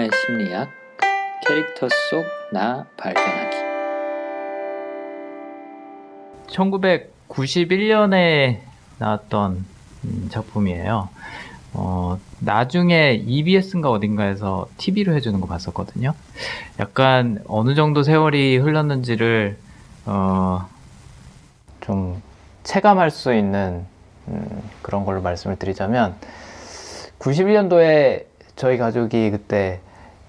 영화의 심리학 캐릭터 속 나 발견하기 1991년에 나왔던 음, 작품이에요. 어, 나중에 EBS인가 어딘가에서 TV로 해주는 거 봤었거든요. 약간 어느 정도 세월이 흘렀는지를 어, 좀 체감할 수 있는 음, 그런 걸로 말씀을 드리자면 91년도에 저희 가족이 그때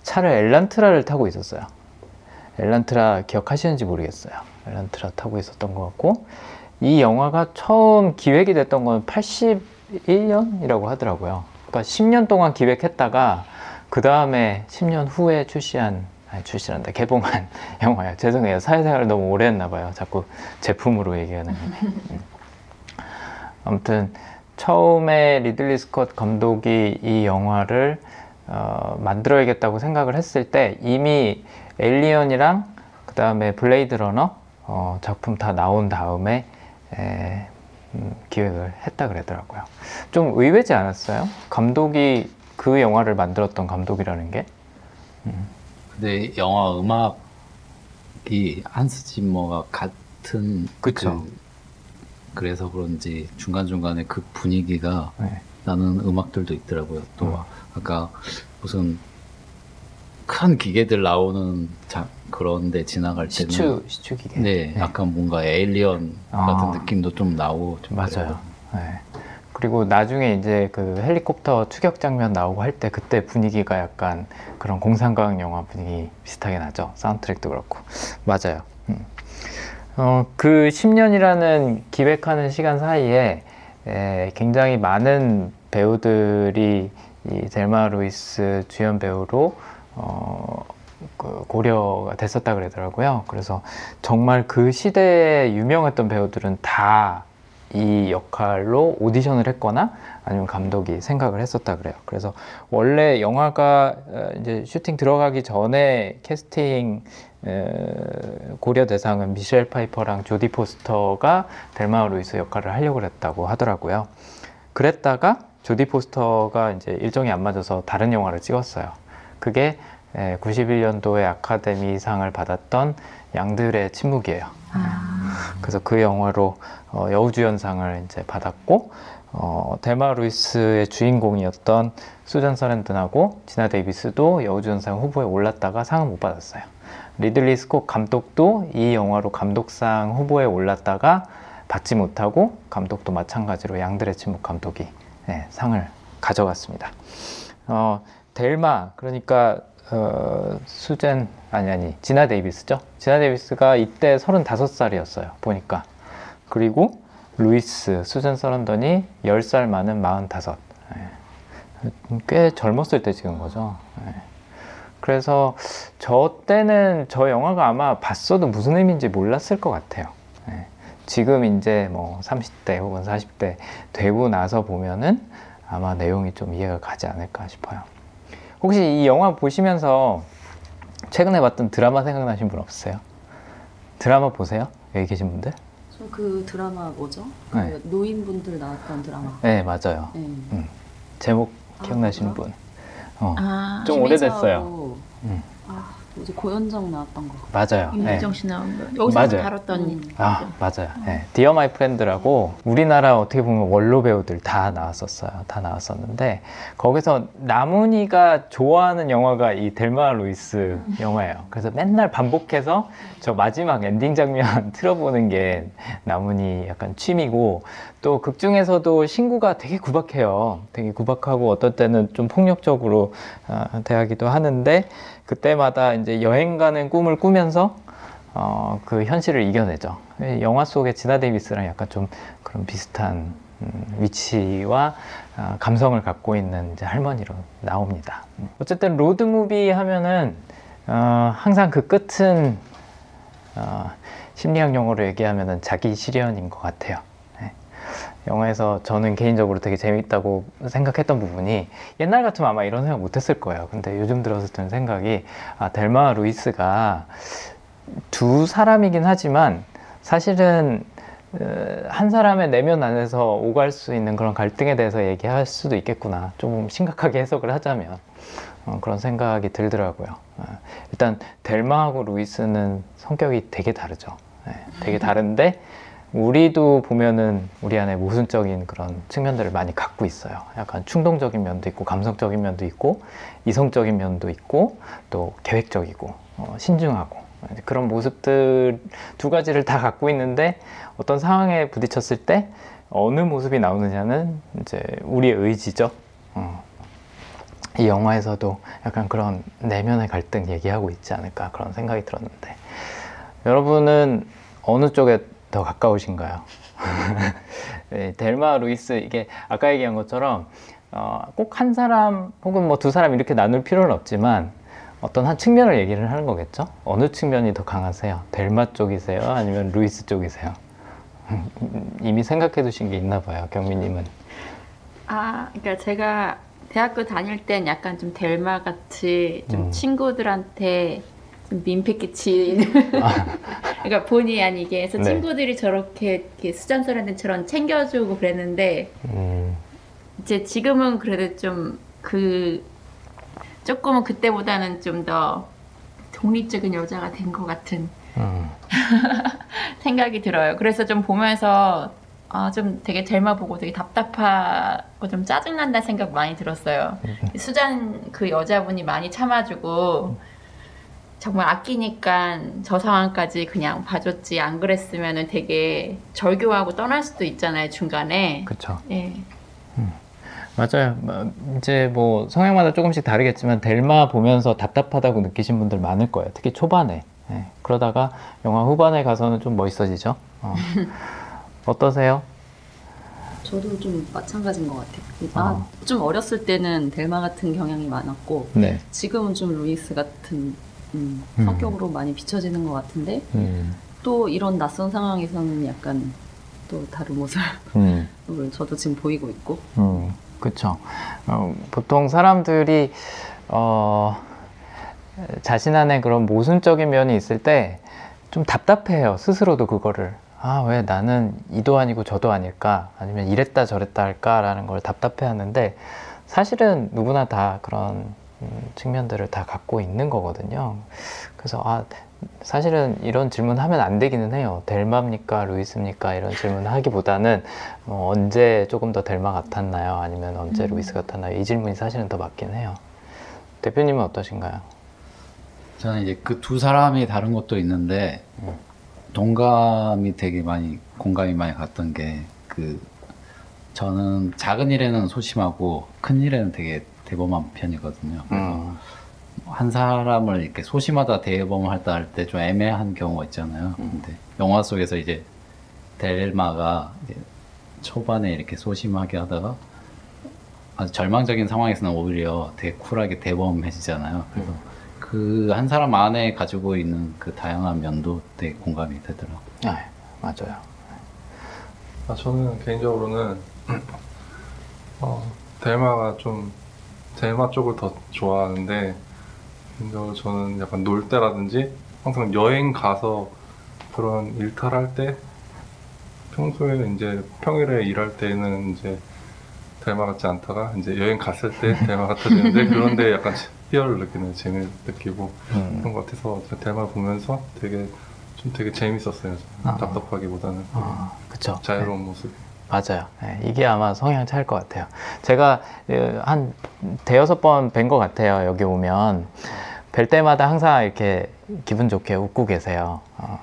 차를 엘란트라를 타고 있었어요. 엘란트라 기억하시는지 모르겠어요. 엘란트라 타고 있었던 것 같고 이 영화가 처음 기획이 됐던 건 81년이라고 하더라고요. 그러니까 10년 동안 기획했다가 그 다음에 10년 후에 출시한 아니 출시한다 개봉한 영화예요. 죄송해요. 사회생활을 너무 오래 했나 봐요. 자꾸 제품으로 얘기하는. 음. 아무튼 처음에 리들리 스콧 감독이 이 영화를 어, 만들어야겠다고 생각을 했을 때 이미 에일리언이랑 그 다음에 블레이드 러너 어, 작품 다 나온 다음에 에, 음, 기획을 했다 그러더라고요. 좀 의외지 않았어요? 감독이 그 영화를 만들었던 감독이라는 게. 음. 근데 영화 음악이 한스 짐머가 같은 그쵸. 그, 그래서 그런지 중간 중간에 그 분위기가 네. 나는 음악들도 있더라고요. 또 음. 아까 무슨 큰 기계들 나오는 자, 그런데 지나갈 때는 시추 시추 기계. 네, 약간 뭔가 에일리언 아. 같은 느낌도 좀 나오고 좀 맞아요. 네. 그리고 나중에 이제 그 헬리콥터 추격 장면 나오고 할 때 그때 분위기가 약간 그런 공상과학 영화 분위기 비슷하게 나죠. 사운드트랙도 그렇고. 맞아요. 음. 어, 그 10년이라는 기획하는 시간 사이에 에, 굉장히 많은 배우들이 이 델마 루이스 주연 배우로 어, 그 고려가 됐었다 그러더라고요. 그래서 정말 그 시대에 유명했던 배우들은 다 이 역할로 오디션을 했거나 아니면 감독이 생각을 했었다 그래요. 그래서 원래 영화가 어, 이제 슈팅 들어가기 전에 캐스팅 에, 고려 대상은 미셸 파이퍼랑 조디 포스터가 델마 루이스 역할을 하려고 했다고 하더라고요. 그랬다가 조디 포스터가 이제 일정이 안 맞아서 다른 영화를 찍었어요. 그게 91년도에 아카데미상을 받았던 양들의 침묵이에요. 그래서 그 영화로 어, 여우주연상을 이제 받았고 어, 델마 루이스의 주인공이었던 수잔 서렌든하고 지나 데이비스도 여우주연상 후보에 올랐다가 상을 못 받았어요. 리들리 스콧 감독도 이 영화로 감독상 후보에 올랐다가 받지 못하고 감독도 마찬가지로 양들의 침묵 감독이 네, 상을 가져갔습니다. 어, 델마 그러니까 어, 수잔 아니 아니 지나 데이비스죠. 지나 데이비스가 이때 35살이었어요. 보니까 그리고 루이스 수잔 서렌든이 10살 많은 45. 예. 꽤 젊었을 때 찍은 거죠. 예. 그래서 저 때는 저 영화가 아마 봤어도 무슨 의미인지 몰랐을 것 같아요. 예. 지금 이제 뭐 30대 혹은 40대 되고 나서 보면은 아마 내용이 좀 이해가 가지 않을까 싶어요. 혹시 이 영화 보시면서 최근에 봤던 드라마 생각나신 분 없으세요? 드라마 보세요? 여기 계신 분들? 저 그 드라마 뭐죠? 그 네. 노인분들 나왔던 드라마. 네, 맞아요. 네. 제목 아, 기억나시는 분? 어, 아, 좀 오래됐어요. 음. 아, 뭐지 고현정 나왔던 거. 맞아요. 네. 윤여정 씨 나온 거. 여기서 맞아요. 다뤘던 음. 아, 맞아요. 네. 디어 마이 프렌드라고 우리나라 어떻게 보면 원로 배우들 다 나왔었어요. 다 나왔었는데 거기서 나문희가 좋아하는 영화가 이 델마 루이스 영화예요. 그래서 맨날 반복해서 저 마지막 엔딩 장면 틀어보는 게 나문이 약간 취미고 또 극 중에서도 신구가 되게 구박해요. 되게 구박하고 어떨 때는 좀 폭력적으로 어, 대하기도 하는데 그때마다 이제 여행 가는 꿈을 꾸면서 어, 그 현실을 이겨내죠. 영화 속의 지나 데이비스랑 약간 좀 그런 비슷한 음, 위치와 어, 감성을 갖고 있는 이제 할머니로 나옵니다. 음. 어쨌든 로드 무비 하면은 어, 항상 그 끝은 어, 심리학 용어로 얘기하면은 자기 실현인 것 같아요. 네. 영화에서 저는 개인적으로 되게 재밌다고 생각했던 부분이 옛날 같으면 아마 이런 생각 못 했을 거예요. 근데 요즘 들어서 드는 생각이 아, 델마 루이스가 두 사람이긴 하지만 사실은 어, 한 사람의 내면 안에서 오갈 수 있는 그런 갈등에 대해서 얘기할 수도 있겠구나. 좀 심각하게 해석을 하자면. 어, 그런 생각이 들더라고요. 어, 일단 델마하고 루이스는 성격이 되게 다르죠. 네, 되게 다른데 우리도 보면은 우리 안에 모순적인 그런 측면들을 많이 갖고 있어요. 약간 충동적인 면도 있고 감성적인 면도 있고 이성적인 면도 있고 또 계획적이고 어, 신중하고 그런 모습들 두 가지를 다 갖고 있는데 어떤 상황에 부딪혔을 때 어느 모습이 나오느냐는 이제 우리의 의지죠. 어. 이 영화에서도 약간 그런 내면의 갈등 얘기하고 있지 않을까 그런 생각이 들었는데 여러분은 어느 쪽에 더 가까우신가요? 네, 델마 루이스 이게 아까 얘기한 것처럼 어, 꼭 한 사람 혹은 뭐 두 사람 이렇게 나눌 필요는 없지만 어떤 한 측면을 얘기를 하는 거겠죠? 어느 측면이 더 강하세요? 델마 쪽이세요? 아니면 루이스 쪽이세요? 이미 생각해 두신 게 있나 봐요, 경미님은. 아, 그러니까 제가 대학교 다닐 땐 약간 좀 델마 같이 좀 음. 친구들한테 좀 민폐 끼치는. 그러니까 본의 아니게 해서 네. 친구들이 저렇게 수잔소리한테처럼 챙겨주고 그랬는데 음, 이제 지금은 그래도 좀 그 조금은 그때보다는 좀 더 독립적인 여자가 된 것 같은 음, 생각이 들어요. 그래서 좀 보면서 아, 좀 되게 델마 보고 되게 답답하고 좀 짜증난다 생각 많이 들었어요. 수잔 그 여자분이 많이 참아주고 정말 아끼니까 저 상황까지 그냥 봐줬지 안 그랬으면 되게 절교하고 떠날 수도 있잖아요 중간에. 그쵸. 예. 맞아요. 뭐, 이제 뭐 성향마다 조금씩 다르겠지만 델마 보면서 답답하다고 느끼신 분들 많을 거예요. 특히 초반에. 예, 그러다가 영화 후반에 가서는 좀 멋있어지죠. 어. 어떠세요? 저도 좀 마찬가지인 것 같아요. 나 어. 좀 어렸을 때는 델마 같은 경향이 많았고 네. 지금은 좀 루이스 같은 음, 음. 성격으로 많이 비춰지는 것 같은데 음, 또 이런 낯선 상황에서는 약간 또 다른 모습을 음. 저도 지금 보이고 있고 음, 그쵸. 어, 보통 사람들이, 어, 자신 안에 그런 모순적인 면이 있을 때 좀 답답해요. 스스로도 그거를. 아, 왜 나는 이도 아니고 저도 아닐까? 아니면 이랬다 저랬다 할까라는 걸 답답해 하는데 사실은 누구나 다 그런 음, 측면들을 다 갖고 있는 거거든요. 그래서 아, 사실은 이런 질문 하면 안 되기는 해요. 델마입니까? 루이스입니까? 이런 질문 하기보다는 어, 언제 조금 더 델마 같았나요? 아니면 언제 루이스 같았나요? 이 질문이 사실은 더 맞긴 해요. 대표님은 어떠신가요? 저는 이제 그 두 사람이 다른 것도 있는데 동감이 되게 많이 공감이 많이 갔던 게 그 저는 작은 일에는 소심하고 큰 일에는 되게 대범한 편이거든요. 그래서 음, 한 사람을 이렇게 소심하다 대범하다 할때 좀 애매한 경우가 있잖아요. 근데 영화 속에서 이제 델마가 이제 초반에 이렇게 소심하게 하다가 아주 절망적인 상황에서는 오히려 되게 쿨하게 대범해지잖아요. 그래서 그한 사람 안에 가지고 있는 그 다양한 면도 되게 공감이 되더라고요. 아, 맞아요. 아, 저는 개인적으로는 어, 델마가 좀 델마 쪽을 더 좋아하는데 개인적으로 저는 약간 놀 때라든지 항상 여행 가서 그런 일탈할 때 평소에는 이제 평일에 일할 때는 이제 델마 같지 않다가 이제 여행 갔을 때 델마 같아지는데 그런데 약간 희열을 느끼는 재미를 느끼고 음, 그런 것 같아서 저 델마 보면서 되게 좀 되게 재밌었어요. 아. 답답하기보다는 아, 그쵸. 자유로운 모습. 맞아요. 예, 이게 아마 성향 차일 것 같아요. 제가 예, 한 대여섯 번 뵌 것 같아요. 여기 오면. 뵐 때마다 항상 이렇게 기분 좋게 웃고 계세요. 어,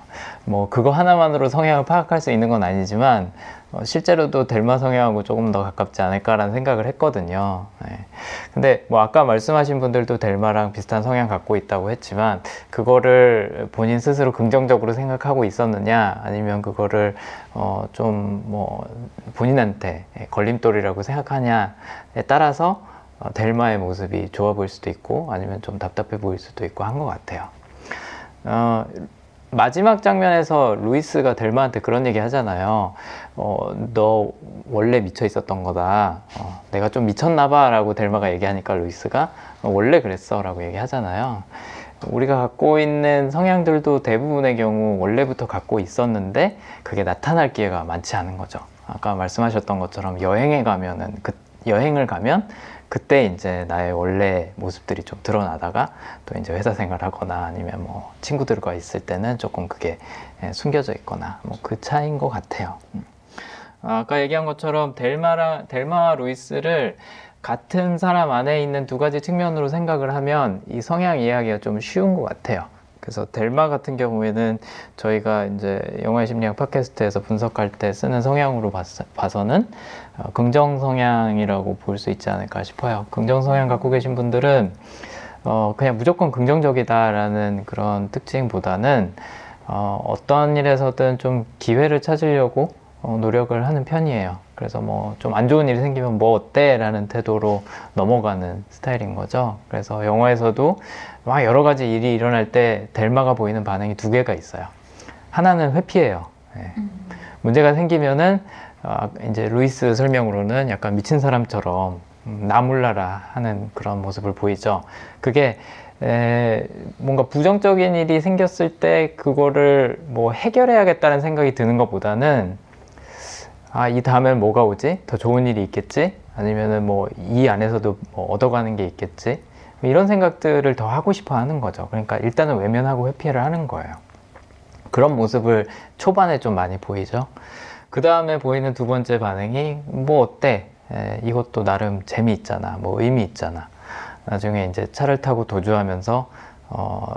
뭐 그거 하나만으로 성향을 파악할 수 있는 건 아니지만 어, 실제로도 델마 성향하고 조금 더 가깝지 않을까라는 생각을 했거든요. 예. 근데 뭐 아까 말씀하신 분들도 델마랑 비슷한 성향 갖고 있다고 했지만 그거를 본인 스스로 긍정적으로 생각하고 있었느냐 아니면 그거를 어, 좀 뭐 본인한테 걸림돌이라고 생각하냐에 따라서 어, 델마의 모습이 좋아 보일 수도 있고 아니면 좀 답답해 보일 수도 있고 한 것 같아요. 어, 마지막 장면에서 루이스가 델마한테 그런 얘기 하잖아요. 어, 너 원래 미쳐 있었던 거다. 어, 내가 좀 미쳤나 봐. 라고 델마가 얘기하니까 루이스가 어, 원래 그랬어. 라고 얘기하잖아요. 우리가 갖고 있는 성향들도 대부분의 경우 원래부터 갖고 있었는데 그게 나타날 기회가 많지 않은 거죠. 아까 말씀하셨던 것처럼 여행에 가면은 그 여행을 가면 그때 이제 나의 원래 모습들이 좀 드러나다가 또 이제 회사 생활하거나 아니면 뭐 친구들과 있을 때는 조금 그게 예, 숨겨져 있거나 뭐 그 차이인 것 같아요. 음. 아까 얘기한 것처럼 델마라 델마와 루이스를 같은 사람 안에 있는 두 가지 측면으로 생각을 하면 이 성향 이야기가 좀 쉬운 것 같아요. 그래서 델마 같은 경우에는 저희가 이제 영화의 심리학 팟캐스트에서 분석할 때 쓰는 성향으로 봐서, 는 어, 긍정 성향이라고 볼 수 있지 않을까 싶어요. 긍정 성향 갖고 계신 분들은 어, 그냥 무조건 긍정적이다라는 그런 특징보다는 어, 어떤 일에서든 좀 기회를 찾으려고 어, 노력을 하는 편이에요. 그래서 뭐 좀 안 좋은 일이 생기면 뭐 어때? 라는 태도로 넘어가는 스타일인 거죠. 그래서 영화에서도 막 여러 가지 일이 일어날 때 델마가 보이는 반응이 두 개가 있어요. 하나는 회피예요. 네. 음. 문제가 생기면은 어, 이제 루이스 설명으로는 약간 미친 사람처럼 음, 나 몰라라 하는 그런 모습을 보이죠. 그게 에, 뭔가 부정적인 일이 생겼을 때 그거를 뭐 해결해야겠다는 생각이 드는 것보다는 아, 이 다음엔 뭐가 오지? 더 좋은 일이 있겠지? 아니면은 뭐 이 안에서도 뭐 얻어가는 게 있겠지? 이런 생각들을 더 하고 싶어 하는 거죠. 그러니까 일단은 외면하고 회피를 하는 거예요. 그런 모습을 초반에 좀 많이 보이죠. 그 다음에 보이는 두 번째 반응이 뭐 어때? 에, 이것도 나름 재미있잖아. 뭐 의미 있잖아. 나중에 이제 차를 타고 도주하면서 어,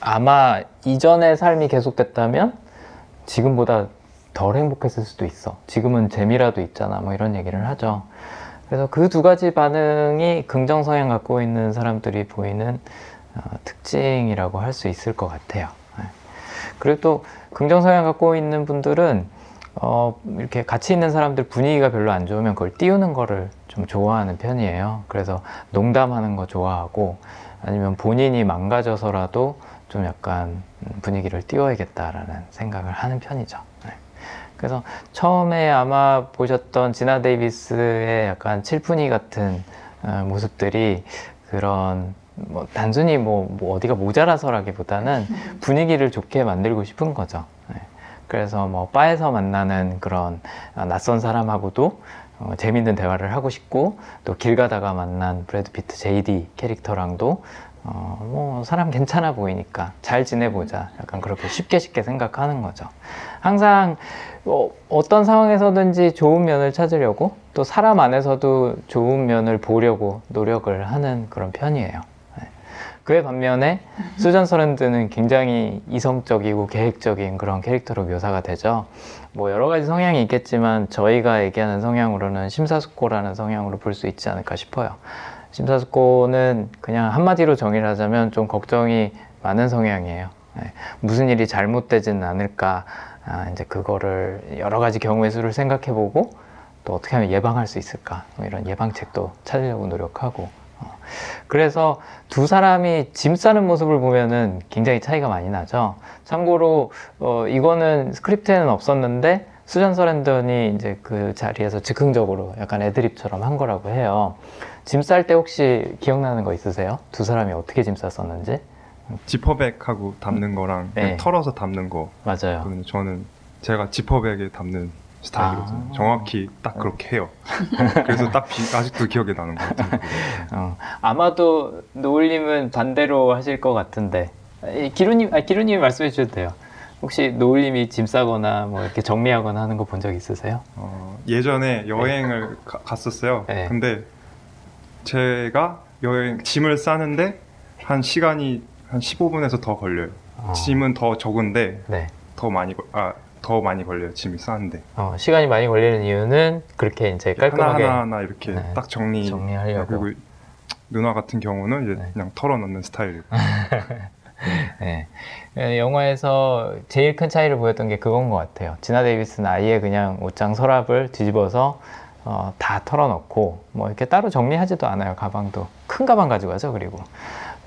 아마 이전의 삶이 계속됐다면 지금보다 덜 행복했을 수도 있어. 지금은 재미라도 있잖아. 뭐 이런 얘기를 하죠. 그래서 그 두 가지 반응이 긍정 성향 갖고 있는 사람들이 보이는 어, 특징이라고 할 수 있을 것 같아요. 네. 그리고 또 긍정 성향 갖고 있는 분들은 어, 이렇게 같이 있는 사람들 분위기가 별로 안 좋으면 그걸 띄우는 거를 좀 좋아하는 편이에요. 그래서 농담하는 거 좋아하고 아니면 본인이 망가져서라도 좀 약간 분위기를 띄워야겠다라는 생각을 하는 편이죠. 네. 그래서 처음에 아마 보셨던 지나 데이비스의 약간 칠푼이 같은 어, 모습들이 그런 뭐 단순히 뭐, 뭐 어디가 모자라서라기보다는 분위기를 좋게 만들고 싶은 거죠. 네. 그래서 뭐 바에서 만나는 그런 낯선 사람하고도 어, 재밌는 대화를 하고 싶고 또 길 가다가 만난 브래드 피트 JD 캐릭터랑도 어, 뭐 사람 괜찮아 보이니까 잘 지내보자 약간 그렇게 쉽게 쉽게 생각하는 거죠 항상 어, 어떤 상황에서든지 좋은 면을 찾으려고 또 사람 안에서도 좋은 면을 보려고 노력을 하는 그런 편이에요 네. 그에 반면에 수전 서랜드는 굉장히 이성적이고 계획적인 그런 캐릭터로 묘사가 되죠 뭐 여러 가지 성향이 있겠지만 저희가 얘기하는 성향으로는 심사숙고라는 성향으로 볼 수 있지 않을까 싶어요 심사숙고는 그냥 한마디로 정의를 하자면 좀 걱정이 많은 성향이에요. 네. 무슨 일이 잘못되지는 않을까, 아, 이제 그거를 여러 가지 경우의 수를 생각해보고 또 어떻게 하면 예방할 수 있을까, 뭐 이런 예방책도 찾으려고 노력하고. 어. 그래서 두 사람이 짐 싸는 모습을 보면은 굉장히 차이가 많이 나죠. 참고로, 어, 이거는 스크립트에는 없었는데, 수잔 서랜던이 이제 그 자리에서 즉흥적으로 약간 애드립처럼 한 거라고 해요. 짐 쌀 때 혹시 기억나는 거 있으세요? 두 사람이 어떻게 짐 쌌었는지? 지퍼백하고 담는 거랑 네. 털어서 담는 거. 맞아요. 저는 제가 지퍼백에 담는 스타일이거든요. 아~ 정확히 딱 그렇게 해요. 그래서 딱 비, 아직도 기억에 나는 것 같아요. 어, 아마도 노을님은 반대로 하실 것 같은데 기루님, 아, 기루님이 말씀해 주셔도 돼요. 혹시 노을님이 짐 싸거나 뭐 이렇게 정리하거나 하는 거 본 적 있으세요? 어, 예전에 여행을 네. 가, 갔었어요. 네. 근데 제가 여행 짐을 싸는데 한 시간이 한 15분에서 더 걸려요. 어. 짐은 더 적은데 네. 더 많이 아, 더 많이 걸려요. 짐이 싸는데. 어, 시간이 많이 걸리는 이유는 그렇게 이제 깔끔하게 하나 하나 이렇게 네. 딱 정리 정리하려고. 그리고 누나 같은 경우는 이제 네. 그냥 털어넣는 스타일이고. 네. 예, 영화에서 제일 큰 차이를 보였던 게 그건 것 같아요. 지나 데이비스는 아예 그냥 옷장 서랍을 뒤집어서 어, 다 털어놓고 뭐 이렇게 따로 정리하지도 않아요 가방도 큰 가방 가지고 가죠 그리고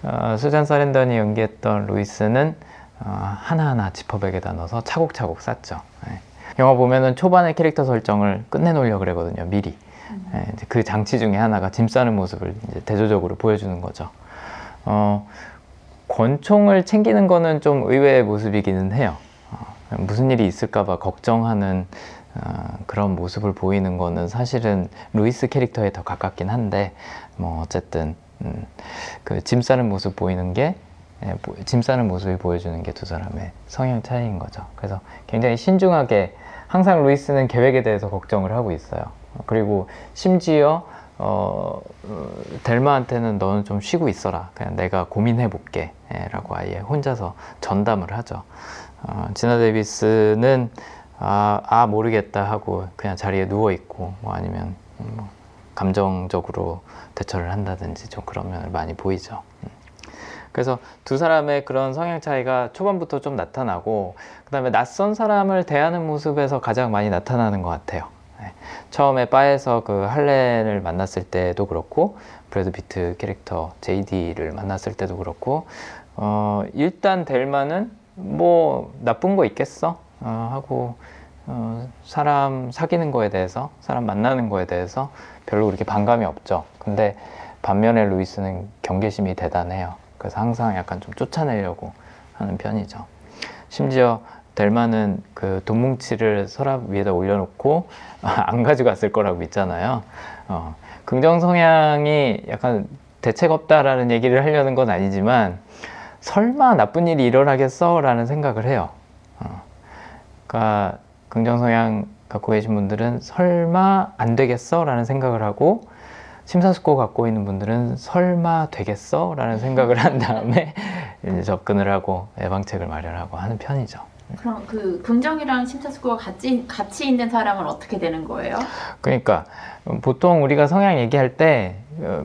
어, 수잔 서렌던이 연기했던 루이스는 어, 하나하나 지퍼백에다 넣어서 차곡차곡 쌌죠. 네. 영화 보면은 초반에 캐릭터 설정을 끝내놓으려고 그러거든요 미리. 네, 그 장치 중에 하나가 짐 싸는 모습을 이제 대조적으로 보여주는 거죠. 어, 권총을 챙기는 거는 좀 의외의 모습이기는 해요. 어, 무슨 일이 있을까봐 걱정하는 어, 그런 모습을 보이는 거는 사실은 루이스 캐릭터에 더 가깝긴 한데 뭐 어쨌든 음, 그짐 싸는 모습 보이는 게 예, 보- 짐 싸는 모습이 보여주는 게 두 사람의 성향 차이인 거죠. 그래서 굉장히 신중하게 항상 루이스는 계획에 대해서 걱정을 하고 있어요. 그리고 심지어 어, 어, 델마한테는 너는 좀 쉬고 있어라. 그냥 내가 고민해 볼게. 예, 라고 아예 혼자서 전담을 하죠. 어, 지나 데이비스는 아, 아 모르겠다 하고 그냥 자리에 누워 있고 뭐 아니면 뭐 감정적으로 대처를 한다든지 좀 그런 면을 많이 보이죠. 음. 그래서 두 사람의 그런 성향 차이가 초반부터 좀 나타나고 그다음에 낯선 사람을 대하는 모습에서 가장 많이 나타나는 것 같아요. 네. 처음에 바에서 그 할렌을 만났을 때도 그렇고 브래드 피트 캐릭터 JD를 만났을 때도 그렇고 어, 일단 델마는 뭐 나쁜 거 있겠어 어, 하고 어, 사람 사귀는 거에 대해서 사람 만나는 거에 대해서 별로 그렇게 반감이 없죠. 근데 반면에 루이스는 경계심이 대단해요. 그래서 항상 약간 좀 쫓아내려고 하는 편이죠. 심지어 델마는 그 돈뭉치를 서랍 위에다 올려놓고 안 가져갔을 거라고 믿잖아요. 어, 긍정 성향이 약간 대책 없다라는 얘기를 하려는 건 아니지만 설마 나쁜 일이 일어나겠어라는 생각을 해요. 어, 그러니까 긍정 성향 갖고 계신 분들은 설마 안 되겠어라는 생각을 하고 심사숙고 갖고 있는 분들은 설마 되겠어 라는 생각을 한 다음에 접근을 하고 예방책을 마련하고 하는 편이죠. 그럼 그 긍정이랑 심사숙고가 같이 같이 있는 사람은 어떻게 되는 거예요? 그러니까 보통 우리가 성향 얘기할 때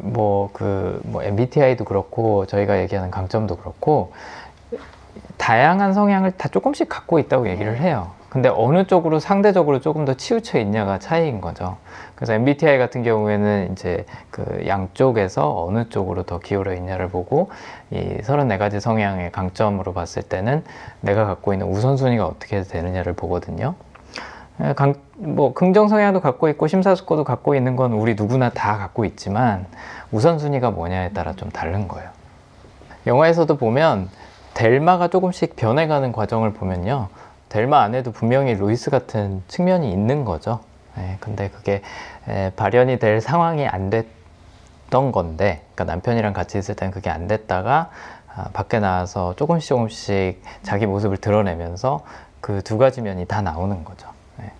뭐 그 뭐 MBTI도 그렇고 저희가 얘기하는 강점도 그렇고 다양한 성향을 다 조금씩 갖고 있다고 얘기를 해요. 근데 어느 쪽으로 상대적으로 조금 더 치우쳐 있냐가 차이인 거죠. 그래서 MBTI 같은 경우에는 이제 그 양쪽에서 어느 쪽으로 더 기울어 있냐를 보고 이 34가지 성향의 강점으로 봤을 때는 내가 갖고 있는 우선순위가 어떻게 되느냐를 보거든요. 예, 강, 뭐 긍정 성향도 갖고 있고 심사숙고도 갖고 있는 건 우리 누구나 다 갖고 있지만 우선순위가 뭐냐에 따라 좀 다른 거예요. 영화에서도 보면 델마가 조금씩 변해가는 과정을 보면요. 델마 안에도 분명히 루이스 같은 측면이 있는 거죠. 예, 근데 그게 에, 발현이 될 상황이 안 됐던 건데, 그러니까 남편이랑 같이 있을 때는 그게 안 됐다가 아, 밖에 나와서 조금씩 조금씩 자기 모습을 드러내면서 그 두 가지 면이 다 나오는 거죠. 예.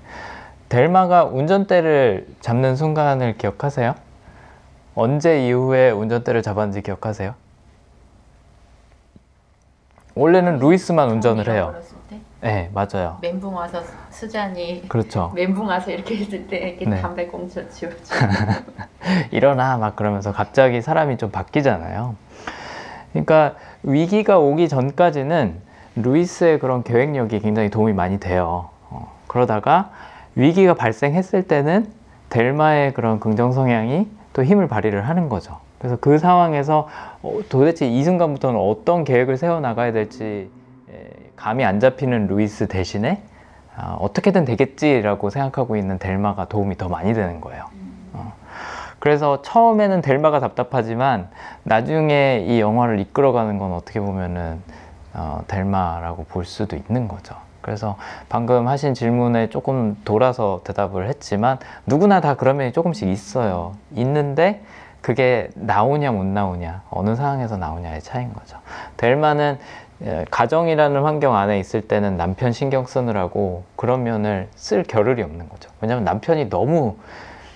델마가 운전대를 잡는 순간을 기억하세요? 언제 이후에 운전대를 잡았는지 기억하세요? 원래는 루이스만 운전을 해요. 네, 맞아요. 멘붕 와서 수잔이 그렇죠. 멘붕 와서 이렇게 했을 때 이렇게 네. 담배 꽁초 치우죠. 일어나 막 그러면서 갑자기 사람이 좀 바뀌잖아요. 그러니까 위기가 오기 전까지는 루이스의 그런 계획력이 굉장히 도움이 많이 돼요. 어, 그러다가 위기가 발생했을 때는 델마의 그런 긍정 성향이 또 힘을 발휘를 하는 거죠. 그래서 그 상황에서 어, 도대체 이 순간부터는 어떤 계획을 세워 나가야 될지 에, 감이 안 잡히는 루이스 대신에 아, 어떻게든 되겠지라고 생각하고 있는 델마가 도움이 더 많이 되는 거예요. 어. 그래서 처음에는 델마가 답답하지만 나중에 이 영화를 이끌어가는 건 어떻게 보면은 어, 델마라고 볼 수도 있는 거죠. 그래서 방금 하신 질문에 조금 돌아서 대답을 했지만 누구나 다 그런 면이 조금씩 있어요. 있는데 그게 나오냐 못 나오냐 어느 상황에서 나오냐의 차이인 거죠. 델마는 예, 가정이라는 환경 안에 있을 때는 남편 신경 쓰느라고 그런 면을 쓸 겨를이 없는 거죠. 왜냐하면 남편이 너무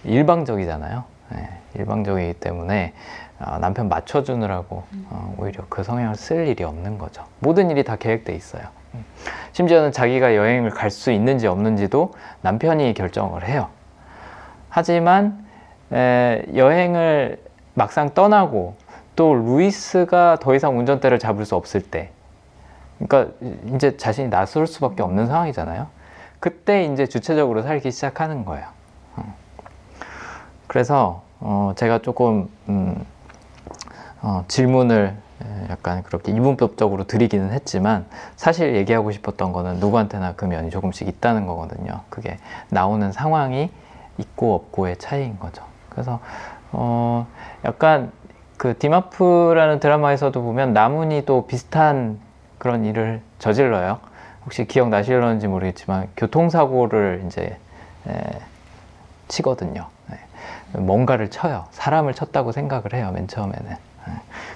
일방적이잖아요. 예, 일방적이기 때문에 어, 남편 맞춰주느라고 어, 오히려 그 성향을 쓸 일이 없는 거죠. 모든 일이 다 계획돼 있어요. 음. 심지어는 자기가 여행을 갈 수 있는지 없는지도 남편이 결정을 해요. 하지만 에, 여행을 막상 떠나고 또 루이스가 더 이상 운전대를 잡을 수 없을 때, 그러니까 이제 자신이 나설 수밖에 없는 상황이잖아요. 그때 이제 주체적으로 살기 시작하는 거예요. 어. 그래서 어, 제가 조금 음, 어, 질문을 에, 약간 그렇게 이분법적으로 드리기는 했지만 사실 얘기하고 싶었던 거는 누구한테나 그 면이 조금씩 있다는 거거든요. 그게 나오는 상황이 있고 없고의 차이인 거죠. 그래서 어, 약간 그 디마프라는 드라마에서도 보면 나문이 또 비슷한 그런 일을 저질러요. 혹시 기억나실런지 모르겠지만 교통사고를 이제 에, 치거든요. 예. 뭔가를 쳐요. 사람을 쳤다고 생각을 해요. 맨 처음에는. 예.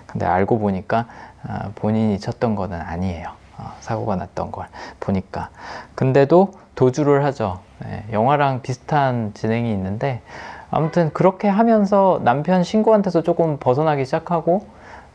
근데 알고 보니까 아, 본인이 쳤던 거는 아니에요. 어, 사고가 났던 걸 보니까. 근데도 도주를 하죠. 예. 영화랑 비슷한 진행이 있는데 아무튼 그렇게 하면서 남편 신고한테서 조금 벗어나기 시작하고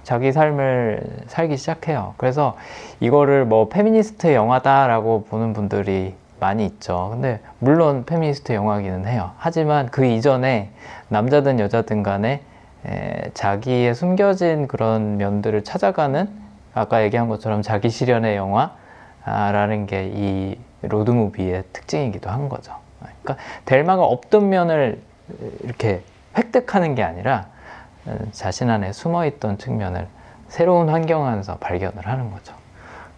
자기 삶을 살기 시작해요. 그래서 이거를 뭐 페미니스트 영화다라고 보는 분들이 많이 있죠. 근데 물론 페미니스트 영화기는 해요. 하지만 그 이전에 남자든 여자든 간에 에, 자기의 숨겨진 그런 면들을 찾아가는 아까 얘기한 것처럼 자기 실현의 영화라는 게 이 로드무비의 특징이기도 한 거죠. 그러니까 델마가 없던 면을 이렇게 획득하는 게 아니라 어, 자신 안에 숨어 있던 측면을 새로운 환경 안에서 발견을 하는 거죠.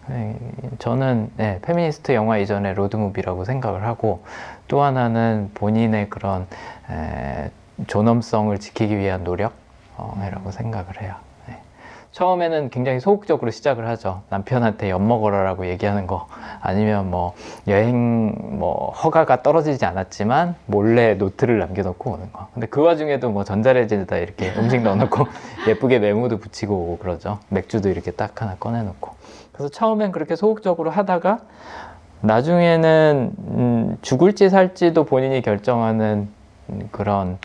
네, 저는 네, 페미니스트 영화 이전의 로드무비라고 생각을 하고 또 하나는 본인의 그런 에, 존엄성을 지키기 위한 노력이라고 생각을 해요. 네. 처음에는 굉장히 소극적으로 시작을 하죠. 남편한테 엿 먹어라라고 얘기하는 거 아니면 뭐 여행 뭐 허가가 떨어지지 않았지만 몰래 노트를 남겨놓고 오는 거. 근데 그 와중에도 뭐 전자레인지에다 이렇게 음식 넣어놓고 예쁘게 메모도 붙이고 오고 그러죠. 맥주도 이렇게 딱 하나 꺼내놓고. 그래서 처음엔 그렇게 소극적으로 하다가 나중에는 음, 죽을지 살지도 본인이 결정하는 음, 그런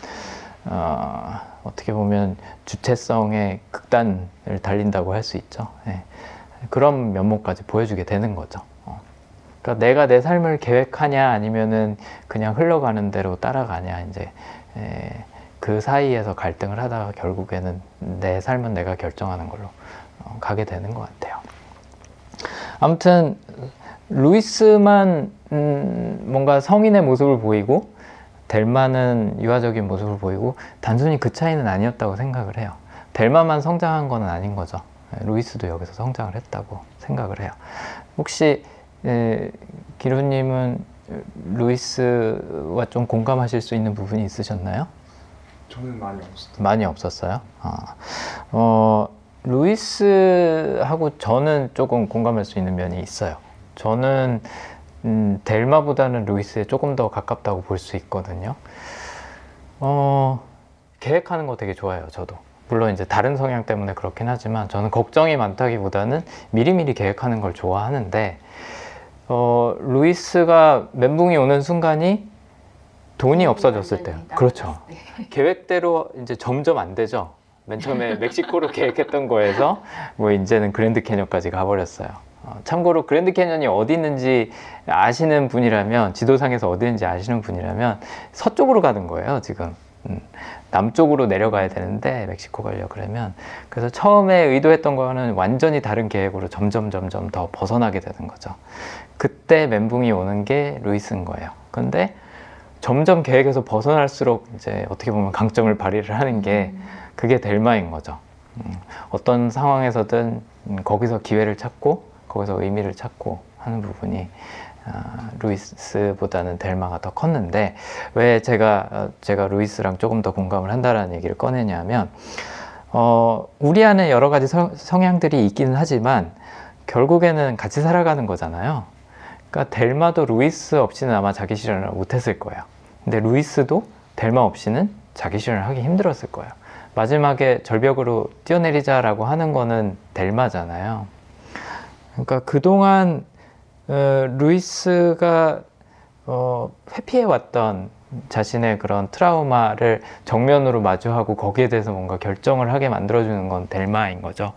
어, 어떻게 보면 주체성의 극단을 달린다고 할 수 있죠. 예. 그런 면모까지 보여주게 되는 거죠. 어. 그러니까 내가 내 삶을 계획하냐 아니면은 그냥 흘러가는 대로 따라가냐 이제 예, 그 사이에서 갈등을 하다가 결국에는 내 삶은 내가 결정하는 걸로 어, 가게 되는 것 같아요. 아무튼 루이스만 음, 뭔가 성인의 모습을 보이고 델마는 유아적인 모습을 보이고 단순히 그 차이는 아니었다고 생각을 해요. 델마만 성장한 건 아닌 거죠. 예, 루이스도 여기서 성장을 했다고 생각을 해요. 혹시 에, 기루님은 루이스와 좀 공감하실 수 있는 부분이 있으셨나요? 저는 많이 없었어요. 많이 없었어요. 아, 어, 루이스하고 저는 조금 공감할 수 있는 면이 있어요. 저는 음, 델마보다는 루이스에 조금 더 가깝다고 볼 수 있거든요. 어, 계획하는 거 되게 좋아해요, 저도. 물론 이제 다른 성향 때문에 그렇긴 하지만 저는 걱정이 많다기보다는 미리미리 계획하는 걸 좋아하는데 어, 루이스가 멘붕이 오는 순간이 돈이 없어졌을 때요. 그렇죠. 계획대로 이제 점점 안 되죠. 맨 처음에 멕시코로 계획했던 거에서 뭐 이제는 그랜드 캐년까지 가버렸어요. 어, 참고로 그랜드 캐년이 어디 있는지 아시는 분이라면 지도상에서 어디 있는지 아시는 분이라면 서쪽으로 가는 거예요 지금. 음, 남쪽으로 내려가야 되는데 멕시코 가려 그러면. 그래서 처음에 의도했던 거는 완전히 다른 계획으로 점점 점점 더 벗어나게 되는 거죠. 그때 멘붕이 오는 게 루이스인 거예요. 근데 점점 계획에서 벗어날수록 이제 어떻게 보면 강점을 발휘를 하는 게 그게 델마인 거죠. 음, 어떤 상황에서든 음, 거기서 기회를 찾고 거기서 의미를 찾고 하는 부분이 아, 루이스보다는 델마가 더 컸는데 왜 제가 어, 제가 루이스랑 조금 더 공감을 한다라는 얘기를 꺼내냐면 어, 우리 안에 여러 가지 성, 성향들이 있기는 하지만 결국에는 같이 살아가는 거잖아요. 그러니까 델마도 루이스 없이는 아마 자기 실현을 못했을 거예요. 근데 루이스도 델마 없이는 자기 실현을 하기 힘들었을 거예요. 마지막에 절벽으로 뛰어내리자라고 하는 거는 델마잖아요. 그러니까 그동안 어, 루이스가 어, 회피해 왔던 자신의 그런 트라우마를 정면으로 마주하고 거기에 대해서 뭔가 결정을 하게 만들어주는 건 델마인 거죠.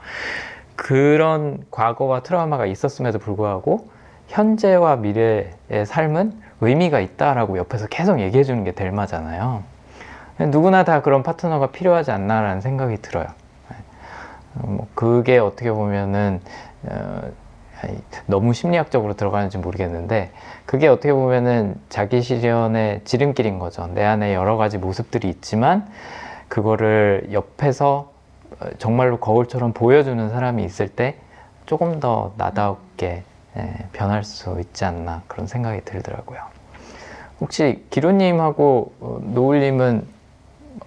그런 과거와 트라우마가 있었음에도 불구하고 현재와 미래의 삶은 의미가 있다라고 옆에서 계속 얘기해 주는 게 델마잖아요. 누구나 다 그런 파트너가 필요하지 않나라는 생각이 들어요. 뭐 그게 어떻게 보면은 어, 너무 심리학적으로 들어가는지 모르겠는데 그게 어떻게 보면은 자기 실현의 지름길인 거죠. 내 안에 여러 가지 모습들이 있지만 그거를 옆에서 정말로 거울처럼 보여주는 사람이 있을 때 조금 더 나다웠게 예, 변할 수 있지 않나 그런 생각이 들더라고요. 혹시 기루님하고 어, 노을님은